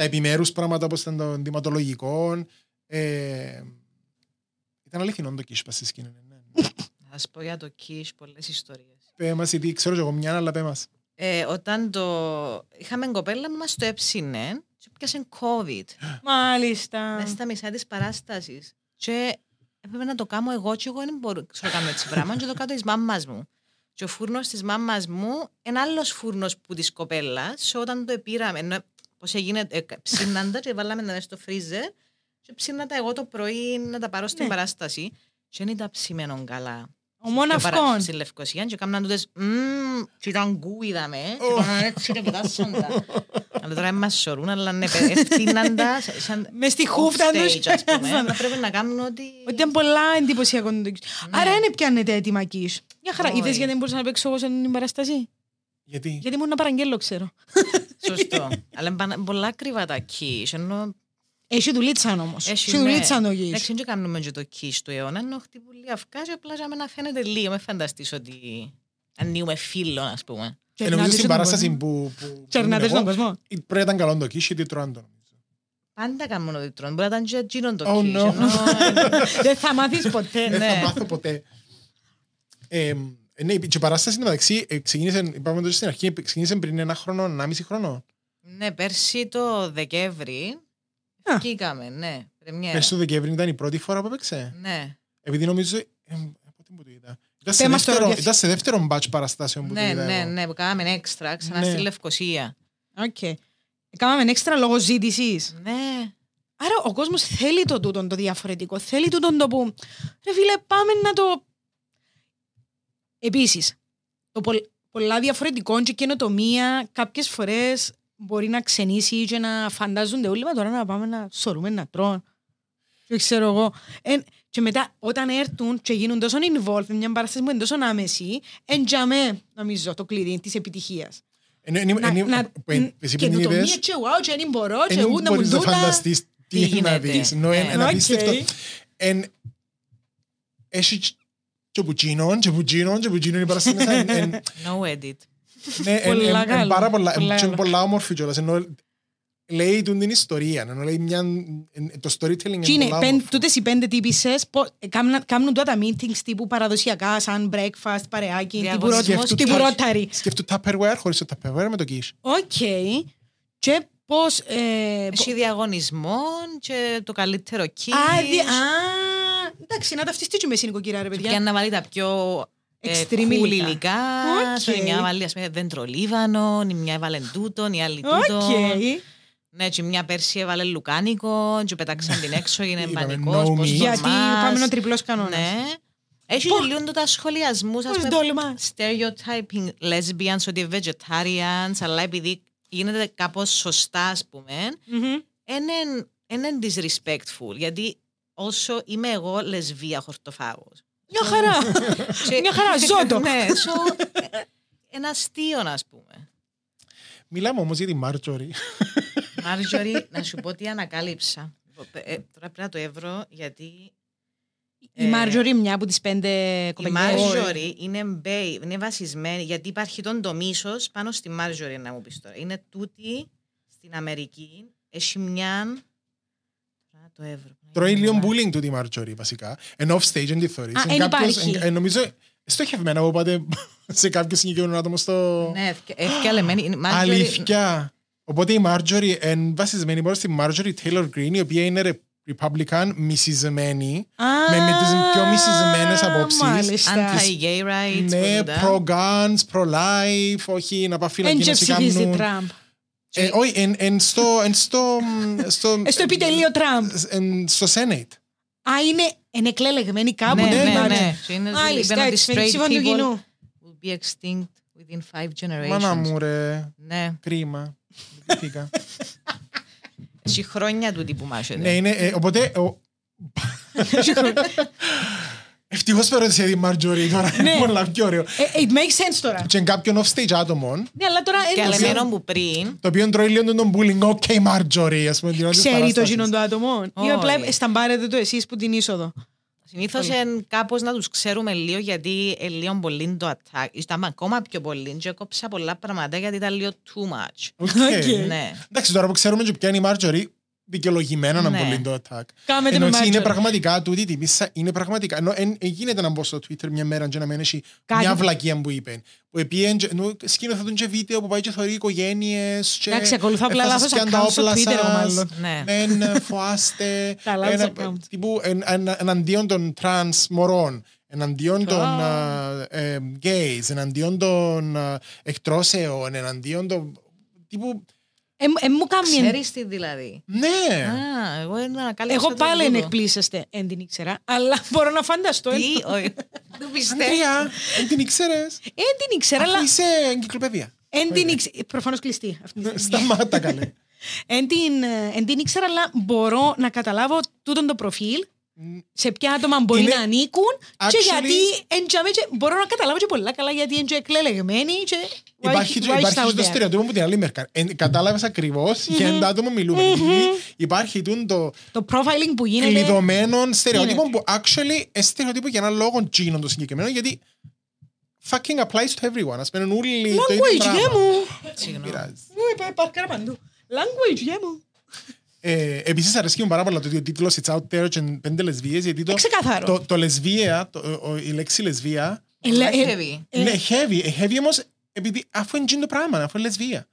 τα επιμέρους πράγματα όπως ήταν το ενδυματολογικό. Ε, ήταν αληθινό το κίσπα στη σκηνή. Ναι. Θα σας πω για το Kish πολλές ιστορίες. Πέ μας, γιατί ξέρω και εγώ μια, αλλά πέ μας. Ε, όταν το... Είχαμε κοπέλα που μας το έψινε και πιάσε COVID. Μάλιστα. Μέσα στα μισά της παράστασης. Και έπρεπε να το κάνω εγώ και εγώ δεν μπορώ ξέρω να κάνω έτσι πράγμα και το κάτω της μάμας μου. Και ο φούρνος της μάμας μου είναι άλλος φούρνος που της κοπέλας και όταν το πήραμε, ενώ, πώς έγινε, ε, ψήναν τα και βάλαμε τα μέσα στο φρίζερ και ψήνα τα εγώ το πρωί να τα πάρω στην Ναι. παράσταση και δεν ήταν ψημένο καλά. Ο μόνο Και παρα- αυτόν. Στη Λευκοσία και κάμναν τούτες «Μμμ, και ήταν γκούιδα με» και κάναν έτσι και πετάσσοντα. Αλλά τώρα μας σωρούν, αλλά ναι, παι- ευθύναν τα σε- σαν Μες στη χούφτα off τους. stage, ας πούμε. Αλλά πρέπει να κάνουν ότι... Ότι ήταν πολλά εντυπωσιακό το kiss. Άρα δεν πιάνετε έτοιμα kiss. Μια χαρά. Όχι. Είδες γιατί δεν μπορούσα να παίξω εγώ σε την παραστασία. Γιατί; Γιατί ήμουν να παραγγέλω, ξέρω. Σωστό. Αλλά είναι πανα- πολλά κρύβα τα kiss, ενώ Έχει δουλίτσαν όμως. έχει, Έχει ναι. δουλίτσαν το kiss. Εντάξει, δεν κάνουμε και το kiss του αιώνα, ενώ χτυπούν λίγα αυκά και απλά για να φαίνεται λίγο. Με φανταστείς ότι ανοίγουμε φίλο, ας πούμε. Και Ε, νομίζω ερνάτε στην στον παράσταση κόσμο. που, που, Και ερνάτε ήμουν στον εγώ, κόσμο. πρέπει να ήταν καλό το κίσι γιατί τρώαν το. νομίζω. Πάντα κάνουμε ότι τρώνε. Μπορεί να ήταν και εκείνον το Oh, kiss. no. ενώ- Δεν θα μάθεις ποτέ. Δεν θα ναι. μάθω ποτέ. Ε, ε, ναι, και η παράσταση μεταξύ ε, ξεκίνησε, είπαμε το στην αρχή, ξεκίνησε πριν ένα χρόνο, ένα μισή χρόνο. Ναι, πέρσι το Δεκέμβρη Α. βγήκαμε, ναι. Πρεμιέρα. Πέρσι το Δεκέμβρη ήταν η πρώτη φορά που έπαιξε. Ναι, Επειδή νομίζω. Ε, από τι που το είδα. Ήταν σε, Πέ μας το δεύτερο, ρωτήσεις. ήταν σε δεύτερο batch παραστάσεων που το ναι, είδα ναι, εγώ. ναι, που κάναμε έξτρα ξανά Ναι. στη Λευκοσία. Οκ. Κάναμε έξτρα λόγω ζήτησης. Ναι, Άρα ο κόσμος θέλει το τούτον το διαφορετικό. Θέλει τούτον το που. Ρε φίλε, πάμε να το. Επίσης, το πολ- πολλά διαφορετικών και καινοτομία κάποιες φορές μπορεί να ξενήσει και να φαντάζονται όλοι μα τώρα να πάμε να σωρούμε να τρώνε. Και ξέρω εγώ. Εν, και μετά όταν έρθουν και γίνουν τόσο involved με μια παράσταση που είναι τόσο άμεση, εντιαμέ νομίζω το κλειδί της επιτυχίας. Εν- εν- εν- Να- εν- να- που εν- εσύ που Καινοτομία είδες, και wow και δεν μπορώ και εν ούτε μου μπορείς να δούτα. φανταστείς τι τι έχει να γίνεται. δεις. No, εν- Ναι. εν απίστευτο. Οκ. Εν- Έχει και που τζείνον, και που τζείνον, και που τζείνον η παράσταση μέσα. εν- εν- No edit. Ναι, εν- Πολλά εν- εν καλό, πάρα πολλά. πολλά εν- και καλό. πολλά όμορφη κιόλας. Ενώ λέει τούν την ιστορία. Ενώ λέει μια... εν- Το storytelling Και είναι είναι πολλά πεν- όμορφο. τούτες οι πέντε τύπισσες πο- ε, κάμνα- κάνουν τώρα τα meetings τύπου παραδοσιακά σαν breakfast, παρεάκι, τύπου Διαγωνισμός ρω- τύπου quiche. Rotary. Σκέφτου Tupperware χωρίς το Tupperware με το quiche. Οκ. Και πώς... ε, Έχει διαγωνισμό και το καλύτερο Α, quiche. δι- α, εντάξει, να ταυτιστεί και με συνοικοκυρά, ρε Και παιδιά. να βάλει τα πιο ε, Extreme cool υλικά. υλικά. Οκ. So, η μια βάλει ας πούμε δεντρολίβανο, η μια έβαλε τούτον, η άλλη τούτον. Οκ. Ναι, και μια πέρσι έβαλε λουκάνικο και πετάξαν την έξω, έγινε Είπαμε, πανικός, no πώς meat. Γιατί τολμάς. πάμε ένα τριπλός κανόνας. Ναι. Έχει και λίγο τα σχολιασμούς, ας Πώς πούμε, τολμάς. stereotyping lesbians, ότι vegetarians, αλλά επειδή γίνεται κάπως σωστά, ας πούμε, Μμμ. είναι, είναι disrespectful, γιατί όσο είμαι εγώ λεσβία χορτοφάγος. Μια χαρά. Μια χαρά. Ζώτο. Ναι, ένα αστείο, ας πούμε. Μιλάμε όμως για τη Μάρτζορι. Μάρτζορι, να σου πω τι ανακάλυψα. Ε, ε, τώρα πρέπει να το εύρω γιατί. Η ε, Μάρτζορι, μια από τις πέντε κοπελιές. Η Μάρτζορι είναι βασισμένη γιατί υπάρχει τον τομίσο πάνω στη Μάρτζορι, να μου πεις τώρα. Είναι τούτη στην Αμερική. Έχει μια Τώρα να το εύρω. Τρώει λίγο bullying του τη Μάρτζορι βασικά. Εν off stage, εν τη θωρείς. Α, Εν εν κάποιος- υπάρχει. εν- εν Νομίζω στοχευμένα οπότε σε κάποιο συγκεκριμένο άτομο στο... Ναι, ευκαιρεμένη. Η Marjorie- Αλήθεια. Οπότε η Μάρτζορι είναι βασισμένη μόνο στη Μάρτζορι Taylor Green, η οποία είναι ρε- Republican, μισισμένη, Α, με, με τις πιο μισισμένες απόψεις. Μάλιστα. Anti-gay rights. Ναι, ποτέ. pro-guns, pro-life, όχι να πάει Εν φυλακή και να σε ψηφίζει κάνουν. Τραμπ. Ε, Όχι, εν- εν στο- εν στο... στο- Ε, Στο επιτελείο Τραμπ. εν- Στο Senate. Α, είναι είναι εκλέλεγμένη κάπου. Ναι, την ναι, Μάρჯορι. ναι. Και είναι- Μάλιστα, είπαν ότι έτσι, με straight ψήφων του people κοινού. will be extinct within five generations. Μάνα μου ρε, Ναι, κρίμα. Λυπήθηκα. έχει χρόνια τούτη που Ναι, μάχεται. είναι, ε, οπότε... ο- Ευτυχώς πέρασε τη Μαρτζορί τώρα, είναι πολλά πιο ωραίο. Ε, It makes sense τώρα. Και κάποιον off-stage άτομο, Ναι, αλλά τώρα Και είναι αλεμένο που πριν, το οποίο τρώει λίγο τον bullying, ok Marjorie, ας πούμε, την ώρα της Ξέρει το παράστασης. γίνον το άτομο. Ή Όχι. απλά σταμπάρετε το εσείς που την είσοδο; συνήθως κάπως να τους ξέρουμε λίγο γιατί είναι λίγο πολύ το attack. Ήταν ακόμα πιο πολύ και έκοψα πολλά πράγματα γιατί ήταν λίγο too much. Οκ. Οκ. Ναι. Εντάξει, τώρα που ξέρουμε και ποια είναι η Marjorie, δικαιολογημένα να Ναι. πολύ το attack. Κάμετε Ενώ με έτσι είναι Marjorie. πραγματικά τούτη τη μίσα, είναι πραγματικά. Ενώ εν, εν γίνεται να μπω στο Twitter μια μέρα και να μην έχει Κάτι. μια βλακία που είπε. Που επίεν, και- ενώ σκηνοθετούν και βίντεο που πάει και θωρεί οικογένειες και Εντάξει, ακολουθώ απλά «Ε, θα λάθος σας πιάνουν τα account στο όπλα Twitter, εγώ σας, μάλλον. Ναι. Μεν ε, φοάστε. Τα λάθος ένα- account. τύπου εν- εν- εναντίον των τρανς μωρών, εναντίον των ε, ε, gays, εναντίον των ε, εκτρώσεων, εναντίον των... Τύπου, Ε, ε, μου κάνει εν- Ξέρεις τι δηλαδή; ναι. Α, εγώ δεν ανακάλυψα. Εγώ το πάλι τούτο. δεν εκπλήσεστε, δεν την ήξερα, αλλά μπορώ να φανταστώ. Τι, όχι. Δεν πιστεύω. Αντρία, δεν την ήξερες; Δεν την ήξερα, Αφού αλλά είσαι εγκυκλοπαίδεια. δεν την ήξερα. Προφανώς κλειστή αυτή τη στιγμή. Σταμάτα καλέ. Εν την, ε, εν την ήξερα, αλλά μπορώ να καταλάβω τούτον το προφίλ, σε ποια άτομα μπορεί Είναι- να ανήκουν και Actually- γιατί εν τζαμέ και μπορώ να καταλάβω και πολλά καλά γιατί είναι και εκλελεγμένοι και Υπάρχει, why- και- why υπάρχει out και το there. στερεότυπο που την άλλη μερικά. Ε, Κατάλαβες ακριβώς για ένα άτομο μιλούμε. Υπάρχει τούν το Το profiling που γίνεται. κλειδωμένο στερεότυπο που actually είναι στερεότυπο για έναν λόγο γίνον το συγκεκριμένο γιατί fucking applies to everyone. Ας πούμε όλοι το ίδιο Language, πράγμα. γε μου. Συγγνώμη. Πειράζει. Μου είπε παρκάρα παντού. Language, γε μου. Ε, επίσης αρέσκει μου πάρα πολλά το ότι ο τίτλος It's out there και πέντε λεσβίες γιατί το, Ε, ξεκάθαρο. το, το λεσβία, το, ο- η λέξη λεσβία Ε, λε- ε, Heavy. είναι heavy. Ε, heavy όμως επειδή αφού είναι γίνει το πράγμα, αφού είναι λεσβία.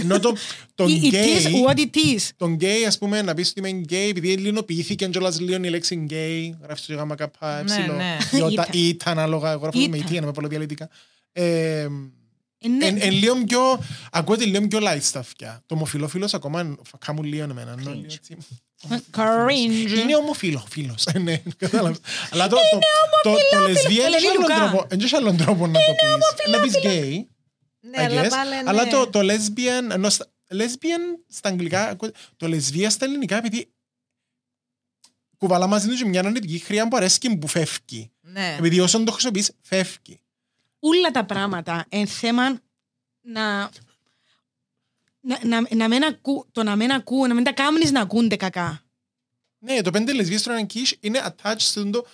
Ενώ το, το It it is gay, what it is. τον γκέι, ας πούμε, να πεις ότι είμαι γκέι, επειδή ελληνοποιήθηκε κιόλας λίγο η λέξη γκέι, γράφεις στο γάμα καπά, Ναι, έψιλο, ναι. ιώτα, Ήταν. ήταν ανάλογα, εγώ γράφω το με Ήταν. ήτα, να με πολλά διαλυτικά. Ε, Ε, ναι. εν, εν λίγο πιο, ακούγεται λίγο πιο light stuff πια. Το ομοφιλόφιλος ακόμα φακά μου λίγο εμένα. ενώ λίγο έτσι. Cringe. Είναι ομοφιλόφιλος, ε, ναι, κατάλαβες. Αλλά το, το, το, το λεσβία Ελένη είναι Λουκά. άλλον τρόπο, δεν έχει άλλον τρόπο να το πεις. Να πεις γκέι. Ναι, I αλλά guess. πάλι, ναι. Αλλά το, το lesbian, ενώ στα, lesbian στα αγγλικά, ακού- το lesbian στα ελληνικά, επειδή κουβαλά μαζί του και μια νοητική χρειά που αρέσκει που φεύγει. Ναι. Επειδή όσον το χρησιμοποιείς, φεύγει. Όλα τα πράγματα εν θέμα να... Να, να, να μην ακού, το να μην ακού, να μην τα κάνεις να ακούνται κακά. Ναι, το πέντε λεσβίες στον Ανκίsh είναι attached στον το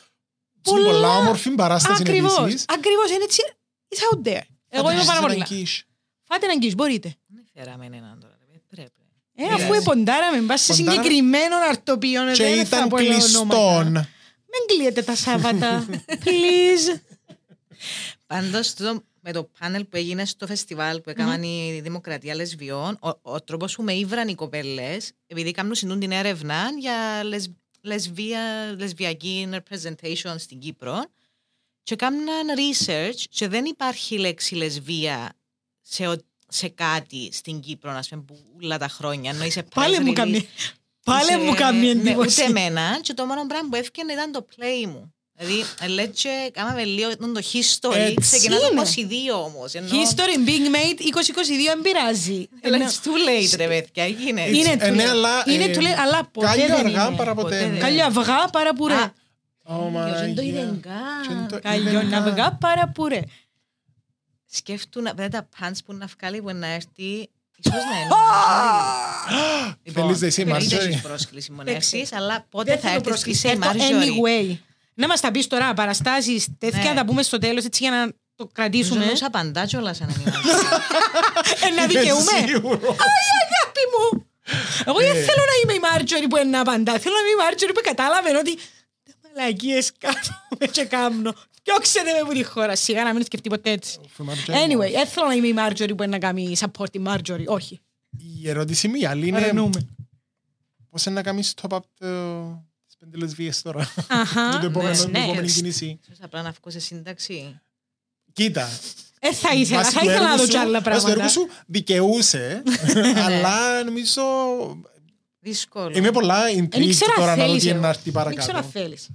στην Πολλά. πολλά όμορφη παράσταση Ακριβώς. επίσης. Ακριβώς, είναι έτσι. It's out there. Εγώ είμαι πάρα πολλά. Φάτε έναν κύш, μπορείτε. Δεν φέραμε έναν τώρα. ρε, Πρέπει. Ε, Yes. αφού εποντάραμε, μπας σε Ποντάραμε. συγκεκριμένο αρτοπείο. Και δεν θα ήταν πω ονόματα. κλειστόν. Μην κλείετε τα Σάββατα. Please. Πάντως, τούτο με το πάνελ που έγινε στο φεστιβάλ που έκαναν η Δημοκρατία Λεσβιών, ο, ο τρόπος που με ήβραν οι κοπέλες, επειδή κάνουν συνούν την έρευνα για λεσ, λεσβία, λεσβιακή representation στην Κύπρο, και κάναν research και δεν υπάρχει λέξη λεσβία σε, ο- σε κάτι στην Κύπρο, να πούμε, που όλα τα χρόνια. Ενώ είσαι Πάλι press μου release, κάνει. Πάλι είσαι- μου κάνει ναι, εντύπωση. Ούτε εμένα. Και το μόνο πράγμα που έφυγε ήταν το play μου. Δηλαδή, λέτε, κάναμε λίγο το history, Έτσι ξεκινά το είναι. 22 όμως. ενώ- History being made 2022 δεν πειράζει. Αλλά it's too late, ρε παιδιά, γίνεται. Είναι Ε, too ναι, late. αλλά, Είναι ε, too late, αλλά ποτέ Κάλλιο δεν αργά είναι. παρά Ποτέ ποτέ. δεν ναι. Καλλιο αυγά παρά πουρέ. Α, Oh my δεν το God. είδαν Και καν. το- Καλλιο είδαν καν. αυγά παρά πουρέ. Σκέφτουν, βέβαια τα pants που να βγάλει που να έρθει, ίσως να είναι. Λοιπόν, Θέλεις να είσαι η δεν Marjorie? έχεις πρόσκληση μόνος Δεν έρθεις, ξέρω. αλλά πότε Δεν θα θέλω έρθεις και πρόσκληση. είσαι η Έρθω Marjorie. Anyway. Να μας τα πεις τώρα, παραστάσεις, τέτοια Ναι. να τα πούμε στο τέλος, έτσι για να το κρατήσουμε. Νομίζω απαντά κιόλας αν είναι η Marjorie. Ε, να Είμαι δικαιούμαι. σίγουρος. Αγάπη μου. Εγώ δεν θέλω να είμαι η Μάρτζορη που είναι να απαντά. Θέλω να είμαι η Μάρτζορη που κατάλαβε ότι τα μαλακίες κάθομαι και κάμνω. Διώξετε με από τη χώρα. Σιγά να μην σκεφτεί ποτέ έτσι. Anyway, δεν θέλω να είμαι η Μάρτζορη που είναι να κάνει support τη Μάρτζορη. Όχι. Η ερώτηση μου η άλλη είναι Αρνούμε. πώς είναι να κάνεις top up το- τις πέντε λεσβίες τώρα. Αχα. Με το επόμενο- ναι, την ναι. επόμενη κίνηση. Ίσως απλά να βγω σε σύνταξη. Κοίτα, Ε, θα ήθελα. βάσει Θα του ήθελα να έργου δω κι σου- άλλα βάσει του έργου πράγματα. σου δικαιούσε, αλλά νομίζω Δύσκολο. είμαι πολλά Δεν intrigued ξέρω αν τώρα να δω θέλεις τι είναι εγώ. να έρθει Δεν ξέρω αν παρακάτω. θέλεις.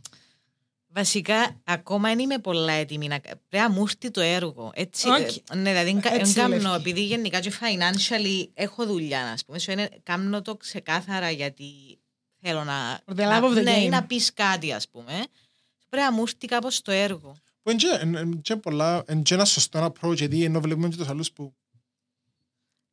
Βασικά, ακόμα δεν είμαι πολλά έτοιμη να. Πρέπει να μου έρθει το έργο. Έτσι. Οκ. ε, Ναι, δηλαδή, δεν Έτσι κάνω, λευκή. επειδή γενικά και financially έχω δουλειά, να πούμε. So, είναι, κάνω το ξεκάθαρα γιατί θέλω να. For the love of the ναι, game. να πεις κάτι, ας πούμε. Πρέπει να μου έρθει κάπως το έργο. Που είναι και- είναι και πολλά, είναι και ένα σωστό approach, γιατί ενώ βλέπουμε και τους άλλους που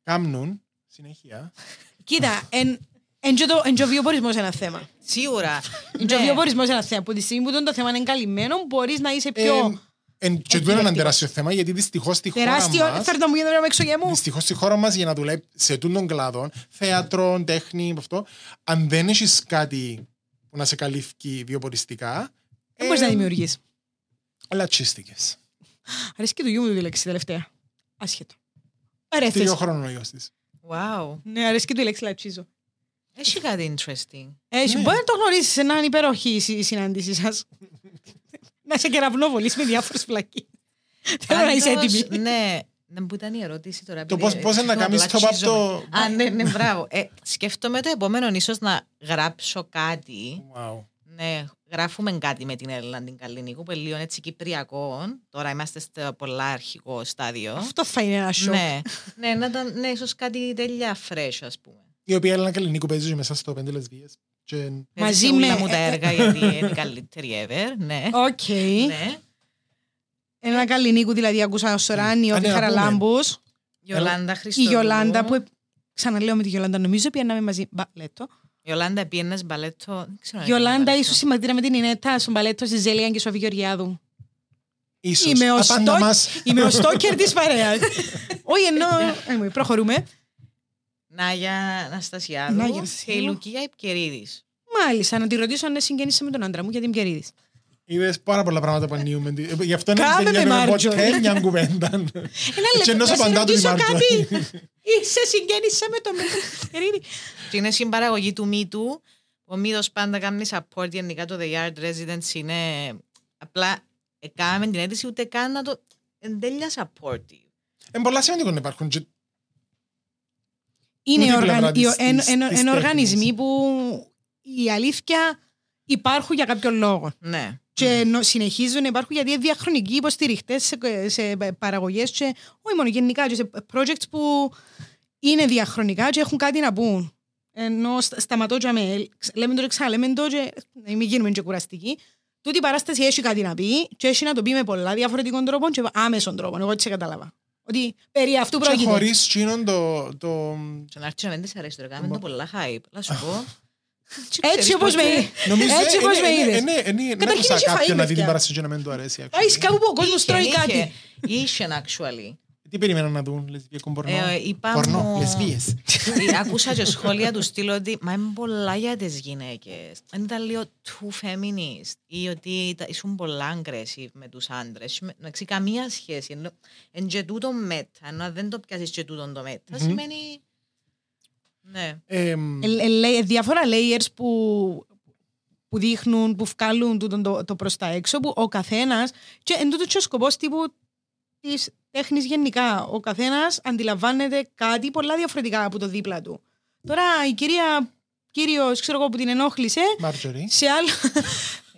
κάνουν συνέχεια. Κοίτα, εν- εν και το- εν και ο βιοπορισμός είναι ένα θέμα. Σίγουρα. Και ο ναι. βιοπορισμός είναι ένα θέμα. Από τη στιγμή που το θέμα είναι καλυμμένο, μπορείς να είσαι Ε, πιο εν- Και τούτο είναι ένα επιλεκτικός. τεράστιο θέμα, γιατί δυστυχώς στη χώρα τεράστιο. μας Φέρνω μου για να έξω για μου. Δυστυχώς στη χώρα μας για να δουλεύει σε τούτον κλάδο, θέατρο, τέχνη, αυτό, αν δεν έχεις κάτι που να σε καλύφει βιοποριστικά, Δεν μπορείς να δημιουργείς. αλλά τσίστηκες. Αρέσει και του γιού μου τη λέξη τελευταία. Άσχετο. Τρίο Αρέθες. χρόνο ο γιος της. Wow. Ναι, αρέσει και του η λέξη λατσίζω. Έχει κάτι interesting. Έχει, Ναι. μπορεί να το γνωρίσεις σε έναν υπέροχη η συ- η συνάντησή σας. να σε κεραυνόβολης με διάφορες φλακίες. Θέλω να είσαι Πάντως, έτοιμη. Ναι, να που ήταν η ερώτηση τώρα. Το επειδή- πώς- πώς είναι να απλά κάνεις top up τσίζομαι. το- Α, ναι, ναι, μπράβο. Ε, σκέφτομαι το επόμενο ίσως να γράψω κάτι. Wow. Ναι, γράφουμε κάτι με την Έλληνα την Καλλινίκου, που είναι λίγο έτσι κυπριακό. Τώρα είμαστε στο πολλά αρχικό στάδιο. Αυτό θα είναι ένα σοκ. Ναι, ναι, να ήταν, ναι, ίσως κάτι τέλεια fresh, ας πούμε. Η οποία Έλενα Καλλινίκου παίζει μέσα στο πέντε λεσβίες. Και Μαζί Μαζί με- με... μου τα έργα, γιατί είναι η καλύτερη ever, ναι. Οκ. ναι. Έλενα Καλλινίκου δηλαδή άκουσα ο Σοράνι, Α, ο ναι, να Χαραλάμπους, Ιολάντα η Χριστοδούλου. Γιολάντα που ξαναλέω με τη Γιολάντα, νομίζω πιέναμε μαζί μπαλέτο. Ιολάντα πήγαινες μπαλέτο. δεν ξέρω αν Γιολάντα έκανε ίσως συμμετείρα με την Ινέτα στον μπαλέτο στη Ζέλια και Σοφή Γεωργιάδου. ίσως. Είμαι ο, Απάντα στόκ... μας. Είμαι ο στόκερ της παρέας. Όχι εννοώ... Anyway, προχωρούμε. Νάγια Αναστασιάδου Νάγια και η Αναστασιάδου. Λουκία Υπκερίδης. Μάλιστα, να τη ρωτήσω αν συγκίνησε με τον άντρα μου για την Πιερίδης. Είδες πάρα πολλά πράγματα που ανοίγουμε. Ε, Γι' αυτό είναι Κάμε δεν με κάνουμε Μάρτζο. ποτέ μια κουβέντα. Ένα Και ενώ λεπτό, σε να σε απαντά του η ρωτήσω Μάρτζο. κάτι. Είσαι συγγέννησε με τον Πιερίδη. Και είναι συμπαραγωγή του Μήτου. Ο Μήτος πάντα κάνει support γενικά το The Yard Residence είναι απλά έκαναμε την αίτηση ούτε καν να το εν τέλεια supportive. Είναι πολλά σημαντικό να υπάρχουν και Είναι Τούτη η οργαν... πλευρά της- οι- εν- της- εν- της εν οργανισμοί τέχνης. που η αλήθεια υπάρχουν για κάποιο λόγο. Ναι. Και ενώ συνεχίζουν να υπάρχουν γιατί είναι διαχρονικοί υποστηριχτές σε, σε παραγωγές και όχι μόνο γενικά, και σε projects που είναι διαχρονικά και έχουν κάτι να πούν. Ενώ στα- σταματώ και με, λέμε το και ξαναλέμε το και να μην γίνουμε και κουραστικοί. Τούτη η παράσταση έχει κάτι να πει και έχει να το πει με πολλά διαφορετικών τρόπων και άμεσων τρόπων. Εγώ έτσι κατάλαβα. Ότι περί αυτού Και πρόκειται. χωρίς τσίνον το... το... Και να έρθει να μην της αρέσει το κάνουμε το πολλά hype. Να σου πω. Έτσι όπως με είδε. Νομίζω Έτσι όπως με είδες. Δεν Καταρχήν άκουσα είχε φαΐ, κάποιον να δει την παιδιά. παράσταση και να μην του αρέσει. actually. Πάει κάπου που ο κόσμος τρώει κάτι. Είχε actually. Τι περιμέναν να δουν, λεσβιακό πορνό; Ε, είπα Πορνό, μου- λεσβίες. Ε, Άκουσα και σχόλια τους στυλ ότι μα είναι πολλά για τις γυναίκες. Αν ήταν λίγο too feminist ή ότι ήταν- ήσουν πολλά aggressive με τους άντρες. Με- Εντάξει, καμία σχέση. Ενώ εν και τούτο μέτα. Ενώ αν δεν το πιάσεις και τούτο το μέτα, σημαίνει... Ναι. Εμ, Ε, ε, λέει- διάφορα layers που, που δείχνουν, που βγάλουν τούτον το, το προς τα έξω, που ο καθένας, και εν τούτο και ο σκοπός τύπου της τέχνης γενικά, ο καθένας αντιλαμβάνεται κάτι πολλά διαφορετικά από το δίπλα του. Τώρα η κυρία, κύριος, ξέρω εγώ που την ενόχλησε, Marjorie. σε άλλο,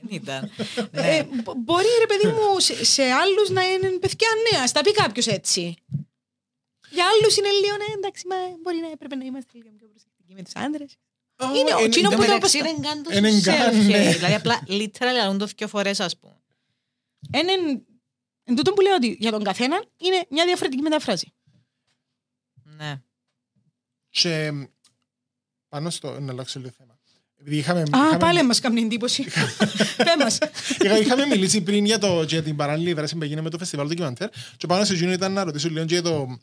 Δεν ήταν. ε, Ναι. μπο- μπορεί ρε παιδί μου σε, σε άλλους να είναι παιδιά νέα, στα πει κάποιος έτσι. Για άλλους είναι λίγο, ναι, εντάξει, μα μπορεί να έπρεπε να είμαστε λίγο πιο προσεκτικοί με τους άντρες. Είναι ο Ε, κοινό ε, που Εν τω το μεταξύ αποστα- δεν καν Εν τόσο καν, self-hate. ναι. Δηλαδή απλά literal λαλούν το δυο φορές ας πούμε. Είναι εν τούτο που λέω ότι για τον καθένα είναι μια διαφορετική μεταφράση. Ναι. Και πάνω στο... Να αλλάξω λίγο θέμα. Επειδή είχαμε, Α, είχαμε- πάλι μας κάνει εντύπωση. Πέ μας. είχα- είχαμε μιλήσει πριν για, το, για την παράλληλη δράση που έγινε με το φεστιβάλ ντοκιμαντέρ και πάνω σε εκείνο ήταν να ρωτήσω λίγο για το,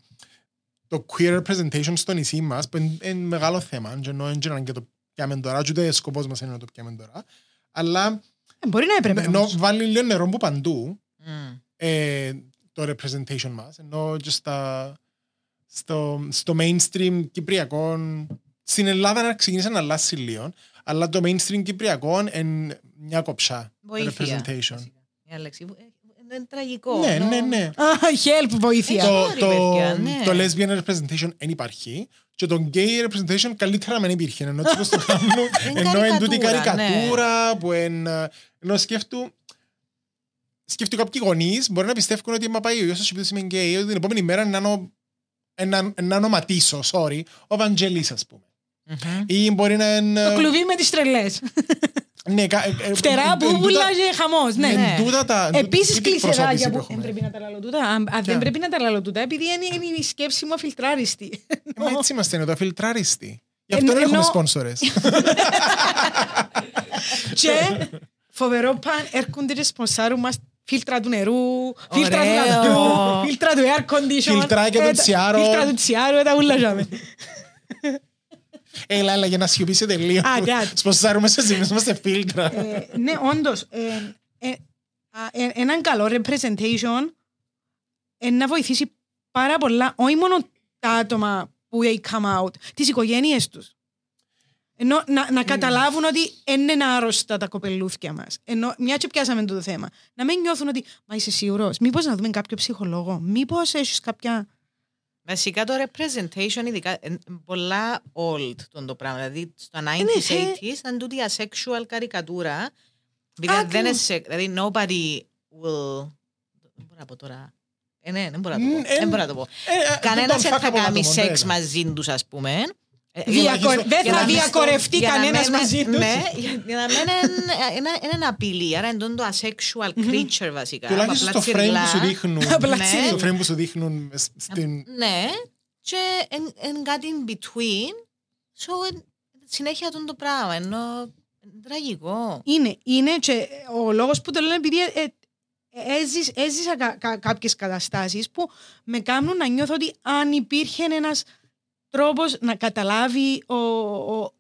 το queer representation στο νησί μας που είναι, είναι μεγάλο θέμα και ενώ δεν και το πιάμε τώρα και ούτε σκοπός μας είναι να το πιάμε τώρα αλλά Ε, Μπορεί να έπρεπε ενώ όμως. βάλει λίγο νερό που παντού Μμ. Ε, το representation μας ενώ και στα, στο, στο mainstream κυπριακό στην Ελλάδα να ξεκίνησε να αλλάξει λίγο αλλά το mainstream κυπριακό είναι μια κοψά Βοήθεια. representation. βασικά. Η Αλέξη, ε, ε, είναι τραγικό. Ναι, ενώ- ναι, ναι. Α, help, βοήθεια. Ε, Το, sorry, το, παιδιά, ναι. το lesbian representation δεν υπάρχει και το gay representation καλύτερα δεν υπήρχε ενώ έτσι πως το κάνουν Είναι ενώ είναι τούτη καρικατούρα, ναι. καρικατούρα που εν, ενώ σκέφτου σκέφτου κάποιοι γονείς μπορεί να πιστεύουν ότι μα πάει ο γιος σας επειδή είμαι gay ότι την επόμενη μέρα να νο- να- να ονοματίσω, sorry, ο Βαντζελής ας πούμε. Μμμ. Ή μπορεί να είναι... Το κλουβί με τις τρελές. Ναι, κα- ε, ε, Φτερά, εν- εν τούτα- μπούμπουλα και χαμός. Ναι. εν Ναι. τούτα τα- εν τούτη- Επίσης τούτη κλεισεράκια προσώπηση που έχουμε. δεν πρέπει να τα λαλώ τούτα. Αν αν δεν Ποια; πρέπει να τα λαλώ τούτα, επειδή είναι είναι η σκέψη μου αφιλτράριστη. Ε, Μα έτσι είμαστε εδώ, αφιλτράριστοι. Γι' Εν- αυτό δεν έχουμε ενώ- σπόνσορες. Και φοβερό παν έρχονται και σπονσάρουν μας φίλτρα του νερού, φίλτρα του Ωραίο. λαδιού, φίλτρα του air condition. Φιλτράκια του ε, τα- τσιάρου. Φίλτρα του τσιάρου, ε, τα ούλα ζάμε. Έλα, έλα, για να σιωπήσετε λίγο. Α, κάτι. Σπονσάρουμε σε εμείς, είμαστε φίλτρα. Ε, ναι, όντως. ε, ε, α, ε, έναν καλό representation ε, να βοηθήσει πάρα πολλά, όχι μόνο τα άτομα που they come out, τις οικογένειες τους. Ενώ να, να καταλάβουν ότι δεν είναι άρρωστα τα κοπελούθια μας. Ενώ μια και πιάσαμε το θέμα. Να μην νιώθουν ότι «Μα είσαι σίγουρος, μήπως να δούμε κάποιο ψυχολόγο, μήπως έχεις κάποια...» Βασικά το representation, ειδικά, είναι πολλά old τον το πράγμα. Δηλαδή, στο 90s, Ναι, θε- 80s, ήταν τούτη asexual καρικατούρα. Because δεν είναι σε- Δηλαδή, nobody will... Δεν μπορώ να πω τώρα. Ε, ναι, δεν μπορώ να το πω. Μ, ε, Δεν μπορώ να το πω. Ε, ε, Κανένας τον δεν θα fuckable κάνει άτομο, σεξ ναι. μαζί τους, ας πούμε. Ε, Διακο- τουλάχιστον- Δεν για θα να μην- διακορευτεί για να κανένας μην- μαζί τους. Ναι, για για να μην είναι- είναι- είναι ένα απειλή. Άρα είναι το asexual creature βασικά. Τουλάχιστον Απλά στο frame που σου τσιρλά. δείχνουν. Απλά Ναι. τσιρλά. Στο frame που σου δείχνουν μες στην... Ναι, και εν κάτι in between. So, εν- συνέχεια τον το πράγμα, ενώ είναι τραγικό. Είναι, είναι και ο λόγος που το λέω είναι επειδή ε, ε, έζης- έζησα κα, κα, κάποιες καταστάσεις που με κάνουν να νιώθω ότι αν υπήρχε ένας τρόπος να καταλάβει ο, ο,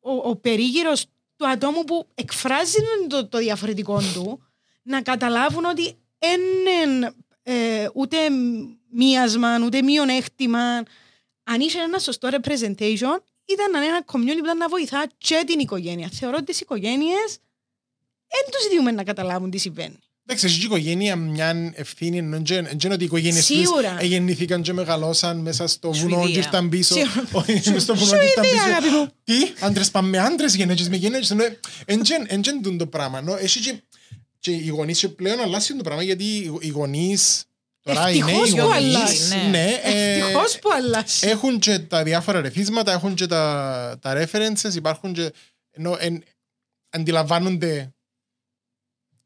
ο, ο περίγυρος του ατόμου που εκφράζει το, το διαφορετικό του, να καταλάβουν ότι είναι ε, ούτε μίασμα, ούτε μειονέκτημα. Αν είσαι ένα σωστό representation, ήταν ένα community που ήταν να βοηθά και την οικογένεια. Θεωρώ ότι τις οικογένειες δεν τους δίνουμε να καταλάβουν τι συμβαίνει. Εντάξει, έχει η οικογένεια μια ευθύνη, ενώ δεν είναι ότι οι οικογένειες τους Σίγουρα. γεννηθήκαν και μεγαλώσαν μέσα στο βουνό Σουηδία. και ήρθαν πίσω. Σίγουρα. Όχι, μες στο βουνό και ήρθαν Σουηδία, αγάπη πίσω. μου. Τι, άντρες πάμε με άντρες, γυναίκες με γυναίκες. Ενώ, εν τζεν- εν τζεν τούν το πράγμα. ενώ Έχει και και οι γονείς και πλέον αλλάζει το πράγμα γιατί οι- οι γονείς τώρα οι Ευτυχώς νέοι που γονείς αλλάζει. Ναι. ναι, ε, Ευτυχώς που αλλάζει. έχουν και τα διάφορα ρεθίσματα, έχουν και τα, τα references, υπάρχουν και ενώ εν, αντιλαμβάνονται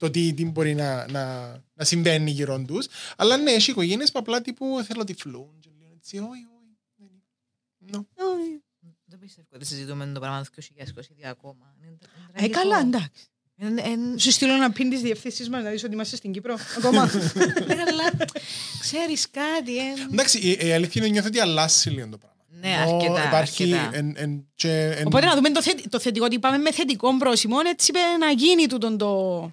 το τι, τι μπορεί να, να, να συμβαίνει γύρω τους. Αλλά ναι, έχει οικογένειες που απλά τύπου θέλω τυφλούν. Και λένε έτσι, όχι, όχι. δεν είναι». No. Δεν πιστεύω ότι συζητούμε το πράγμα το 2022 ακόμα. Είναι- είναι Ε, τραγικό. καλά, εντάξει. Είναι- είναι- Σου στείλω να πίνεις τι διευθύνσεις μας να δεις ότι είμαστε στην Κύπρο. Ακόμα. Ναι, αλλά ξέρεις κάτι. ε, Εντάξει, η, η αλήθεια είναι νιώθω ότι αλλάζει λίγο το πράγμα. Ναι, Ενώ αρκετά, Υπάρχει αρκετά. εν, εν, και, εν, Οπότε να δούμε το, θετ- το θετικό ότι πάμε με θετικό πρόσημο, έτσι είπε να γίνει τούτον το,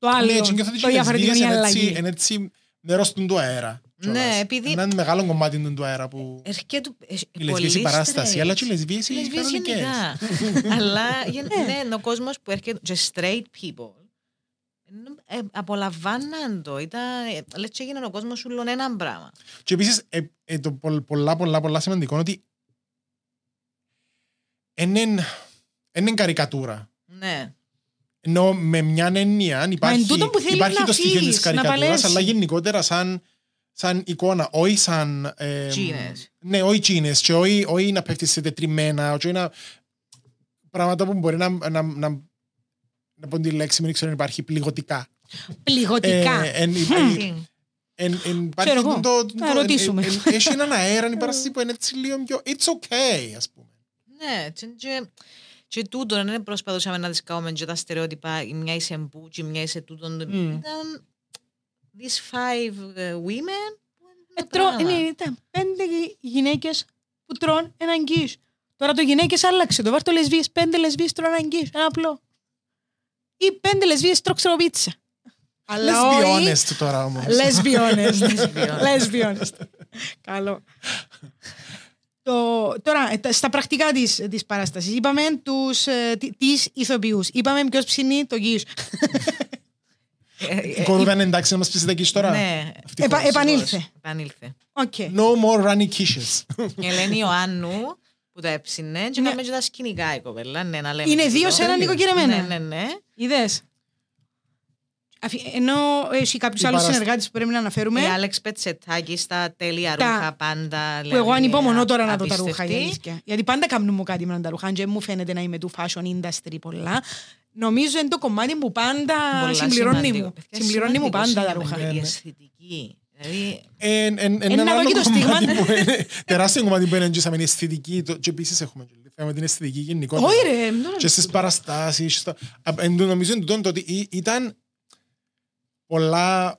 το άλλο. ναι, και νιώθω ότι το οι διαφορετικό λεσβείες η είναι έτσι, αλλαγή. είναι έτσι μέρος του του αέρα. Ναι, κιόλας. επειδή- Είναι ένα μεγάλο κομμάτι του του αέρα που... Έρχεται Οι λεσβείες η παράσταση, αλλά και οι λεσβείες οι λεσβείες κανονικές. γενικά. αλλά γεν- ναι, ο κόσμος που έρχεται, και straight people, ε, απολαμβάναν το. Ήταν, ε, λες και έγινε ο κόσμος σου λένε ένα πράγμα. Και επίσης, ε, ε, το πο- πολλά, πολλά, πολλά σημαντικό είναι ότι είναι, είναι καρικατούρα. Ναι. Ενώ με μια έννοια υπάρχει, τούτο που θέλεις υπάρχει να το στοιχείο αφήσεις, της να καρικατούρας, παλέψει. αλλά γενικότερα σαν, σαν εικόνα, όχι σαν... Ε, Τζίνες. Ναι, όχι τσίνες και όχι, όχι να πέφτεις σε τετριμμένα, όχι να... Πράγματα που μπορεί να, να, να, να πω τη λέξη, μην ξέρω αν υπάρχει, πληγωτικά. Πληγωτικά. Ε, εν- Τι. εν- εν- εν- υπάρχει Ξέρω εγώ. το- το- Να το- ρωτήσουμε. εν- εν- Έχει έναν αέρα, η παράσταση που είναι έτσι λίγο πιο... It's okay, ας πούμε. Ναι, και, και, και τούτο δεν προσπαθούσαμε να δισκάουμε και τα στερεότυπα η μια είσαι μπου και η μια είσαι τούτον. Ήταν these five uh, women που είναι Ε, ένα τρώ- πράγμα. είναι, ήταν πέντε γυναίκες που τρώνε έναν γκί. Τώρα το γυναίκες άλλαξε. Το βάρ το λεσβείε. Πέντε λεσβείε τρώνε έναν γκί. Ένα απλό. Ή πέντε λεσβείε τρώξε πίτσα. Αλλά Let's be όχι. honest τώρα όμως. Let's be honest. honest. Let's be honest. Καλό. Το, τώρα, ε, τα- στα πρακτικά της, της παράστασης, είπαμε τους, ε, τι- τις ηθοποιούς. Είπαμε ποιος ψηνεί το quiche. Ε, Η κορούδα είναι εντάξει να μας πεις τα εκεί τώρα. Ναι, Ευτυχώς. Επα- επανήλθε. επανήλθε. OK. No more runny quiches. Η Ελένη Ιωάννου που τα έψινε και Ναι. έκαμε και τα σκηνικά η κοπέλα. Ναι, να λέμε Είναι και δύο τούτο. σε έναν νοικοκυρεμένα. Ναι, ναι, ναι. Είδες. Αφι- Ενώ έχει κάποιους Η άλλους παρασ- συνεργάτες που πρέπει να αναφέρουμε. Η Άλεξ Πετσετάκη στα τέλεια Τα- ρούχα πάντα. Που εγώ ανυπομονώ τώρα να δω τα απίστευτη. ρούχα. η αλήθεια. Γιατί πάντα κάνουν μου κάτι με τα ρούχα. Αν και μου φαίνεται να είμαι του fashion industry πολλά. Νομίζω είναι το κομμάτι που πάντα Πολλά συμπληρώνει σημαντικό. μου. Παιδιά, Συμπληρώνει μου σημαντικό πάντα τα είναι ρούχα. Η αισθητική. Δηλαδή, Εν- εν- Ένα Ένα δω άλλο και το κομμάτι στίγμα. που είναι τεράστιο κομμάτι που είναι εγγύσαμε είναι η αισθητική το- και επίσης έχουμε και θέμα με την αισθητική γενικότερα. Όχι ρε. τώρα- Και στις παραστάσεις. στο- Α, εν τω νομίζω εν τούτον το ότι ή- ήταν πολλά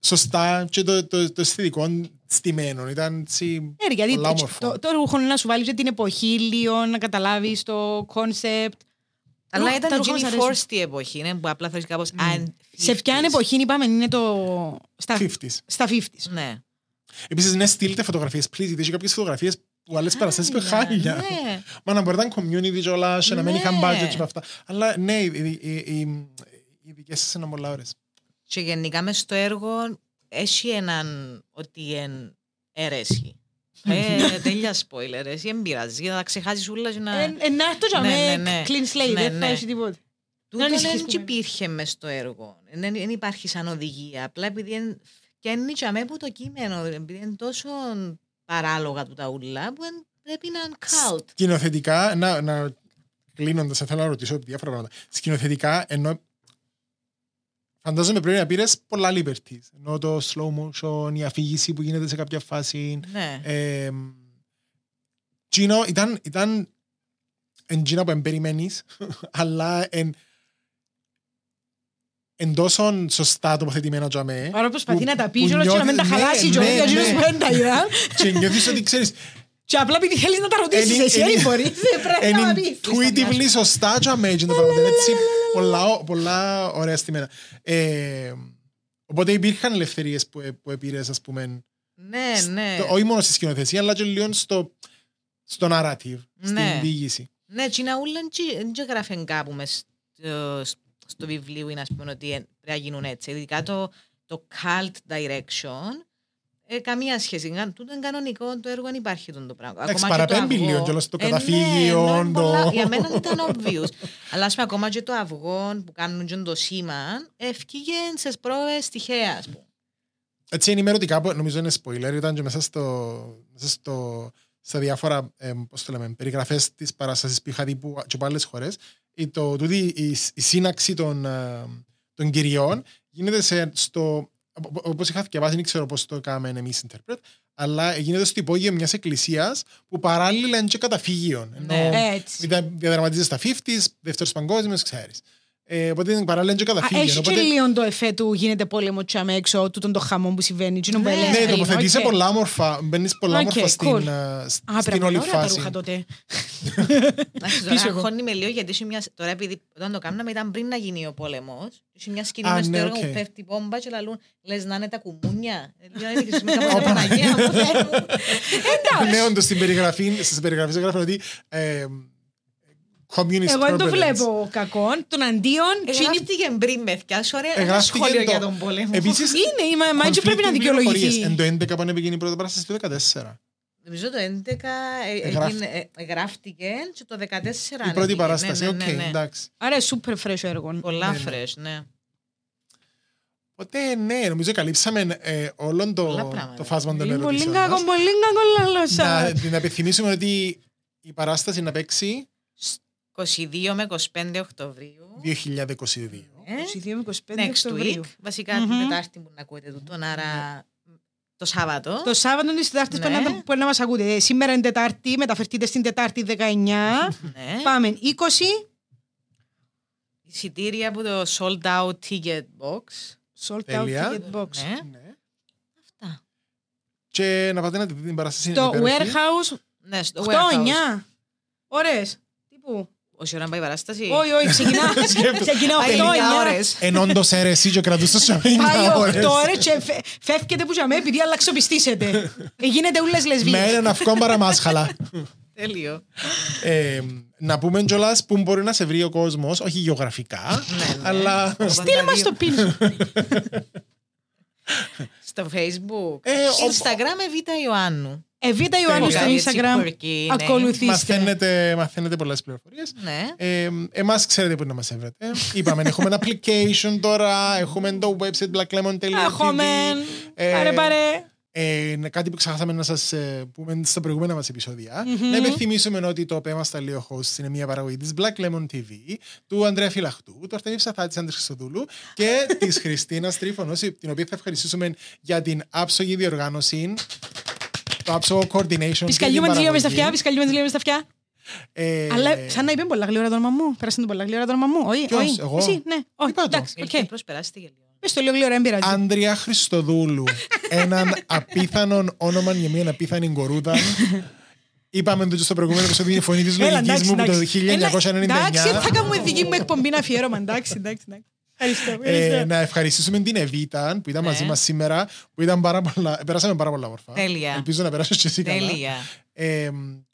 σωστά και το, το, το αισθητικό στημένο. Ήταν έτσι Ναι, ρε, γιατί πολλά το, όμορφο. το, το ρούχο είναι να σου βάλει την εποχή λίγο, να καταλάβεις το κόνσεπτ. αλλά Ρούχα- ήταν τα η ρούχα μας Jenny αρέσουν. Force η εποχή, είναι που απλά θέλει κάπως... Σε ποια εποχή είπαμε είναι το. Στα, 50s. στα 50s. Ναι. Επίσης, ναι, στείλτε φωτογραφίες, please, γιατί έχει κάποιες φωτογραφίες που άλλες παραστάσεις με χάλια. Ναι. Μα να μπορεί να είναι community και όλα, και να μην Ναι. είχαν budget και με αυτά. Αλλά ναι, οι, οι, οι, οι δικές σας είναι πολλά ώρες. Και γενικά μες στο έργο έχει έναν ότι είναι αίρεση. Ε, τέλεια spoiler, εσύ δεν πειράζει, για να τα ξεχάσεις όλα και να... Ε, ε, να έρθω για Ναι, με ναι, ναι. clean slate, Ναι, δεν θα ναι. έχεις τίποτα. Τούτο να ανησυχείς δεν που με. υπήρχε μες στο έργο. Δεν, δεν υπάρχει σαν οδηγία. Απλά επειδή είναι, και είναι και αμέ που το κείμενο, επειδή είναι τόσο παράλογα του τα ούλα, που εν- πρέπει να είναι cult. Σκηνοθετικά, να, να κλείνοντας, θέλω να ρωτήσω διάφορα πράγματα. Σκηνοθετικά, ενώ φαντάζομαι πρέπει να πήρες πολλά liberties. Ενώ το slow motion, η αφήγηση που γίνεται σε κάποια φάση. Ναι. Ε, Τζίνο ήταν, ήταν εν Τζίνα που εμπεριμένεις, αλλά εν, εν τόσο σωστά τοποθετημένα για με. Άρα προσπαθεί που- να τα πει που κιόλας και να μην τα νιώθεις- χαλάσει ναι, κιόλας, ναι, γιατί ναι. εκείνος που δεν τα είδα. Και νιώθεις ότι ξέρεις, Και απλά επειδή θέλεις να τα ρωτήσεις Είναι- εσύ, είναι- δεν μπορείς, δεν πρέπει να τα είναι πεις. intuitively σωστά για με το πράγμα. Είναι έτσι πολλά, πολλά ωραία στημένα. Ε, οπότε υπήρχαν ελευθερίες που, ε- που επήρες, ας πούμε, Ναι, ναι. στο- όχι μόνο στη σκηνοθεσία, αλλά και λίγο στο, στο narrative, στην Ναι. διήγηση. Ναι, τσίνα ούλα δεν γράφει κάπου μες στο, στο βιβλίο είναι ας πούμε ότι ε, πρέπει να γίνουν έτσι. Ειδικά το, το cult direction Ε, καμία σχέση. Κα- Τούτο είναι κανονικό, το έργο δεν υπάρχει τον το πράγμα. Εντάξει, Ακόμα και το παραπέμπει αυγό- λίγο κιόλας το Ε, ναι, καταφύγιο, ενώ είναι το- πολλά- Για μένα ήταν obvious. Αλλά ας πούμε ακόμα και το αυγό που κάνουν και το σήμα, ευκήγε σες πρόβες τυχαία, ας πούμε. Έτσι ενημερωτικά, που νομίζω είναι spoiler, ήταν και μέσα, στο, μέσα στο, στα διάφορα ε, πώς το λέμε, περιγραφές της παράστασης που είχα δει που, και από άλλες χώρες. Η, το, τούτη, η, η σύναξη των, ε, των κυριών γίνεται σε, στο, όπως είχα διαβάσει, δεν ξέρω πώς το κάναμε εμείς interpret, αλλά γίνεται στο υπόγειο μιας εκκλησίας που παράλληλα είναι και καταφύγιο. Ενώ Ναι. Έτσι. δια- διαδραματίζεται στα 50s, δεύτερος παγκόσμιος, ξέρεις. Ε, οπότε είναι παράλληλα είναι και Α, καταφύγιο. Έχει και Οπότε- λίγο το εφέ του γίνεται πόλεμο τζιαμαί έξω, τούτον το χαμό που συμβαίνει. εκείνο που Ναι, έλεγες Ναι, πριν, τοποθετείσαι οκ. πολλά όμορφα, μπαίνεις πολλά Οκ, όμορφα στην, cool. ε, σ- Α, στην πρέπει όλη να είναι ωραία τα φάση. ρούχα τότε. Εντάξει, Πίσω τώρα εγώ. χώνει με λίγο γιατί είσαι μια... τώρα επειδή όταν το κάναμε ήταν πριν να γίνει ο πόλεμος είσαι μια σκηνή Α, μες στο ναι, έργο οκ. που πέφτει η μπόμπα και λαλούν λες να είναι τα κουμούνια Ε, λέω, είναι και με κάπως Παναγία μου Θεέ μου. Ναι, όντως στην περιγραφή, στις περιγραφές έγραφε ότι ε, communist Εγώ δεν το turbulence. βλέπω κακό. Τον αντίον. τσίνη- Εγγράφτηκε πριν με θκιάς ωραία ένα Εγγράφτηκε σχόλιο το- για τον πόλεμο Επίσης, Είναι, μα- μα έτσι πρέπει να conflicting δικαιολογηθεί. πληροφορίες. Εν το 11 πάνε πήγαινε η πρώτη παράσταση το 14. Νομίζω το 11 ε, Εγγράφ- έγινε- ε, εγγράφτηκε και το 14 Η πρώτη ανέβηκε. παράσταση, Ναι, οκ, ναι, ναι, ναι. εντάξει. Άρα super fresh έργο. Πολλά Ναι, ναι. fresh, ναι. Οπότε ναι, νομίζω καλύψαμε ε, όλον Πολλά το, πράγματα. το φάσμα των Πολύ πολύ ερωτήσεων κακό, μας. πολύ κακό Να, λαλώ σας. να υπενθυμίσουμε ότι η παράσταση να παίξει 22 με 25 Οκτωβρίου. 2022. Ε, 22 με 25 Next Οκτωβρίου. week. Βασικά την Μμμ. Τετάρτη που να ακούτε τούτον, άρα το Σάββατο. Το Σάββατο τη Τετάρτη Ναι. που να- που να μας ακούτε. Ε, Σήμερα είναι Τετάρτη, μεταφερθείτε στην Τετάρτη 19. Ναι. Πάμε 20. Εισιτήρια από το sold out ticket box. Sold out Τέλεια. ticket box. Ναι. Ναι. Αυτά. Και να πάτε να δείτε την παράσταση. Το είναι υπέροχη. warehouse Ναι, στο 8-9. warehouse. Ωρες. Τύπου. Όση ώρα να πάει η παράσταση. Όχι, όχι, ξεκινά. ξεκινά Πάει 8-9. λίγα ώρες. Εν όντως αίρεση και κρατούσες σε Πάει 50 ώρες. 8 ώρες και φε- φεύγετε που τζαμέ επειδή αλλαξοπιστήσετε. Ε, Γίνετε ούλες Με λεσβείες. έναν αυκό παραμάσχαλα. Τέλειο. Ε, να πούμε κιόλας πού μπορεί να σε βρει ο κόσμος, όχι γεωγραφικά, Ναι, ναι. αλλά. Στείλ μας το πιν σου. Στο facebook. Ε, ο- Instagram Εβίτα Ιωάννου. Εβίτα Ιωάννου στο Τέλεια. Έτσι, Instagram. quirky, ναι. Ακολουθήστε. Μαθαίνετε, μαθαίνετε πολλές πληροφορίες. Ναι. Ε, εμάς ξέρετε πού να μας έβρετε. Είπαμε, έχουμε ένα application τώρα, έχουμε το website blacklemon.tv. Έχουμε. Ε, Πάρε, πάρε. Ε, είναι κάτι που ξεχάσαμε να σας ε, πούμε στα προηγούμενα μας επεισόδια. Να υπενθυμίσουμε ότι το Πε μας τα Leo Hosts είναι μια παραγωγή της Black Lemon TV, του Ανδρέα Φυλαχτού, του Αρτέμι Ψαθά της Άντρης Χριστοδούλου και της Χριστίνας Τρίφωνος, την οποία θα ευχαριστήσουμε για την άψογη διοργάνωση, το άψογο coordination. Πισκαλιούμε και τις την λίγο μες στα παραγωγή. αυτιά, πισκαλιούμε τις λίγο μες στα αυτιά. Ε, Αλλά σαν να είπε πολλά γλήορα το όνομα μου. Πέρασε το πολλά γλήορα το όνομα μου. Όχι, Ποιος, όχι. εγώ; Εσύ, ναι. Όχι, Είπα το. εντάξει, οκ. Ήλθε προσπεράστηκε λίγο. Πες το λίγο γλυόρα, δεν πειράζει. Άντρια Χριστοδούλου. έναν απίθανον όνομα για μια απίθανη κορούτα. Είπαμε το και στο προηγούμενο επεισόδιο η φωνή της Έλα, λογικής εντάξει, μου που το εντάξει. Έλα, 1999. Εντάξει, θα κάνουμε δική μου εκπομπή αφιέρωμα. Εντάξει, εντάξει. Εντάξει. Ευχαριστώ. Ε, ευχαριστώ. να ευχαριστήσουμε την Εβίτα που ήταν Ναι. μαζί μας σήμερα, που ήταν πάρα πολλά, περάσαμε πάρα πολλά μορφά. Τέλεια. Ελπίζω να περάσεις και εσύ καλά. Τέλεια. Ε,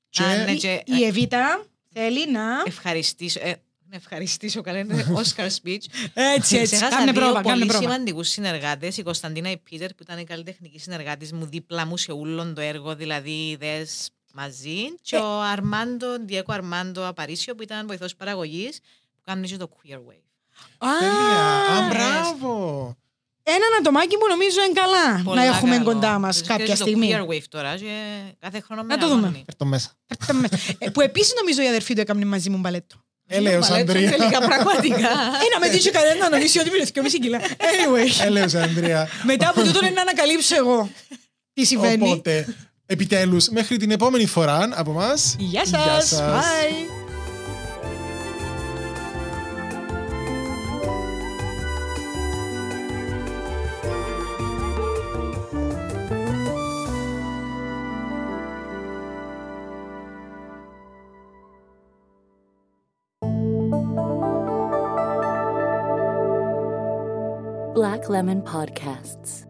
και Α, ναι, και- Η Εβίτα θέλει να... Ευχαριστήσω. ε, να ευχαριστήσω καλά. Είναι Oscar speech. Έτσι, έτσι. Ξέχασα Κάνε δύο πρόβα, κάνε πολύ πρόβα. σημαντικούς συνεργάτες. Η Κωνσταντίνα η Πίτερ, που ήταν η καλλιτεχνική συνεργάτης μου, δίπλα μου σε όλο το έργο, δηλαδή ιδέες μαζί. Και ο Αρμάντο, Διέκο Αρμάντο Απαρίσιο, που ήταν βοηθός παραγωγής, που κάνει και το Queer Wave. Α, Τέλεια. Α, μπράβο. Έναν ατομάκι που νομίζω είναι καλά Πολλά να έχουμε καλό. κοντά μας Και κάποια το στιγμή. Queer Wave τώρα, και κάθε χρόνο Να το μεγαλώνει. δούμε. Έρθω μέσα. Ε, Που επίσης νομίζω η αδερφή του έκανε μαζί μου μπαλέτο. Έλεος Μπαλέτο, Ανδρία. Τελικά πραγματικά. Ε, να με δείξει κανένα να νομίζει ότι είναι 2,5 κιλά. Anyway, Έλεος Ανδρία. μετά από τούτο είναι να ανακαλύψω εγώ τι συμβαίνει. Οπότε, επιτέλους, μέχρι την επόμενη φορά από μας. Γεια σας. Bye. Lemon Podcasts.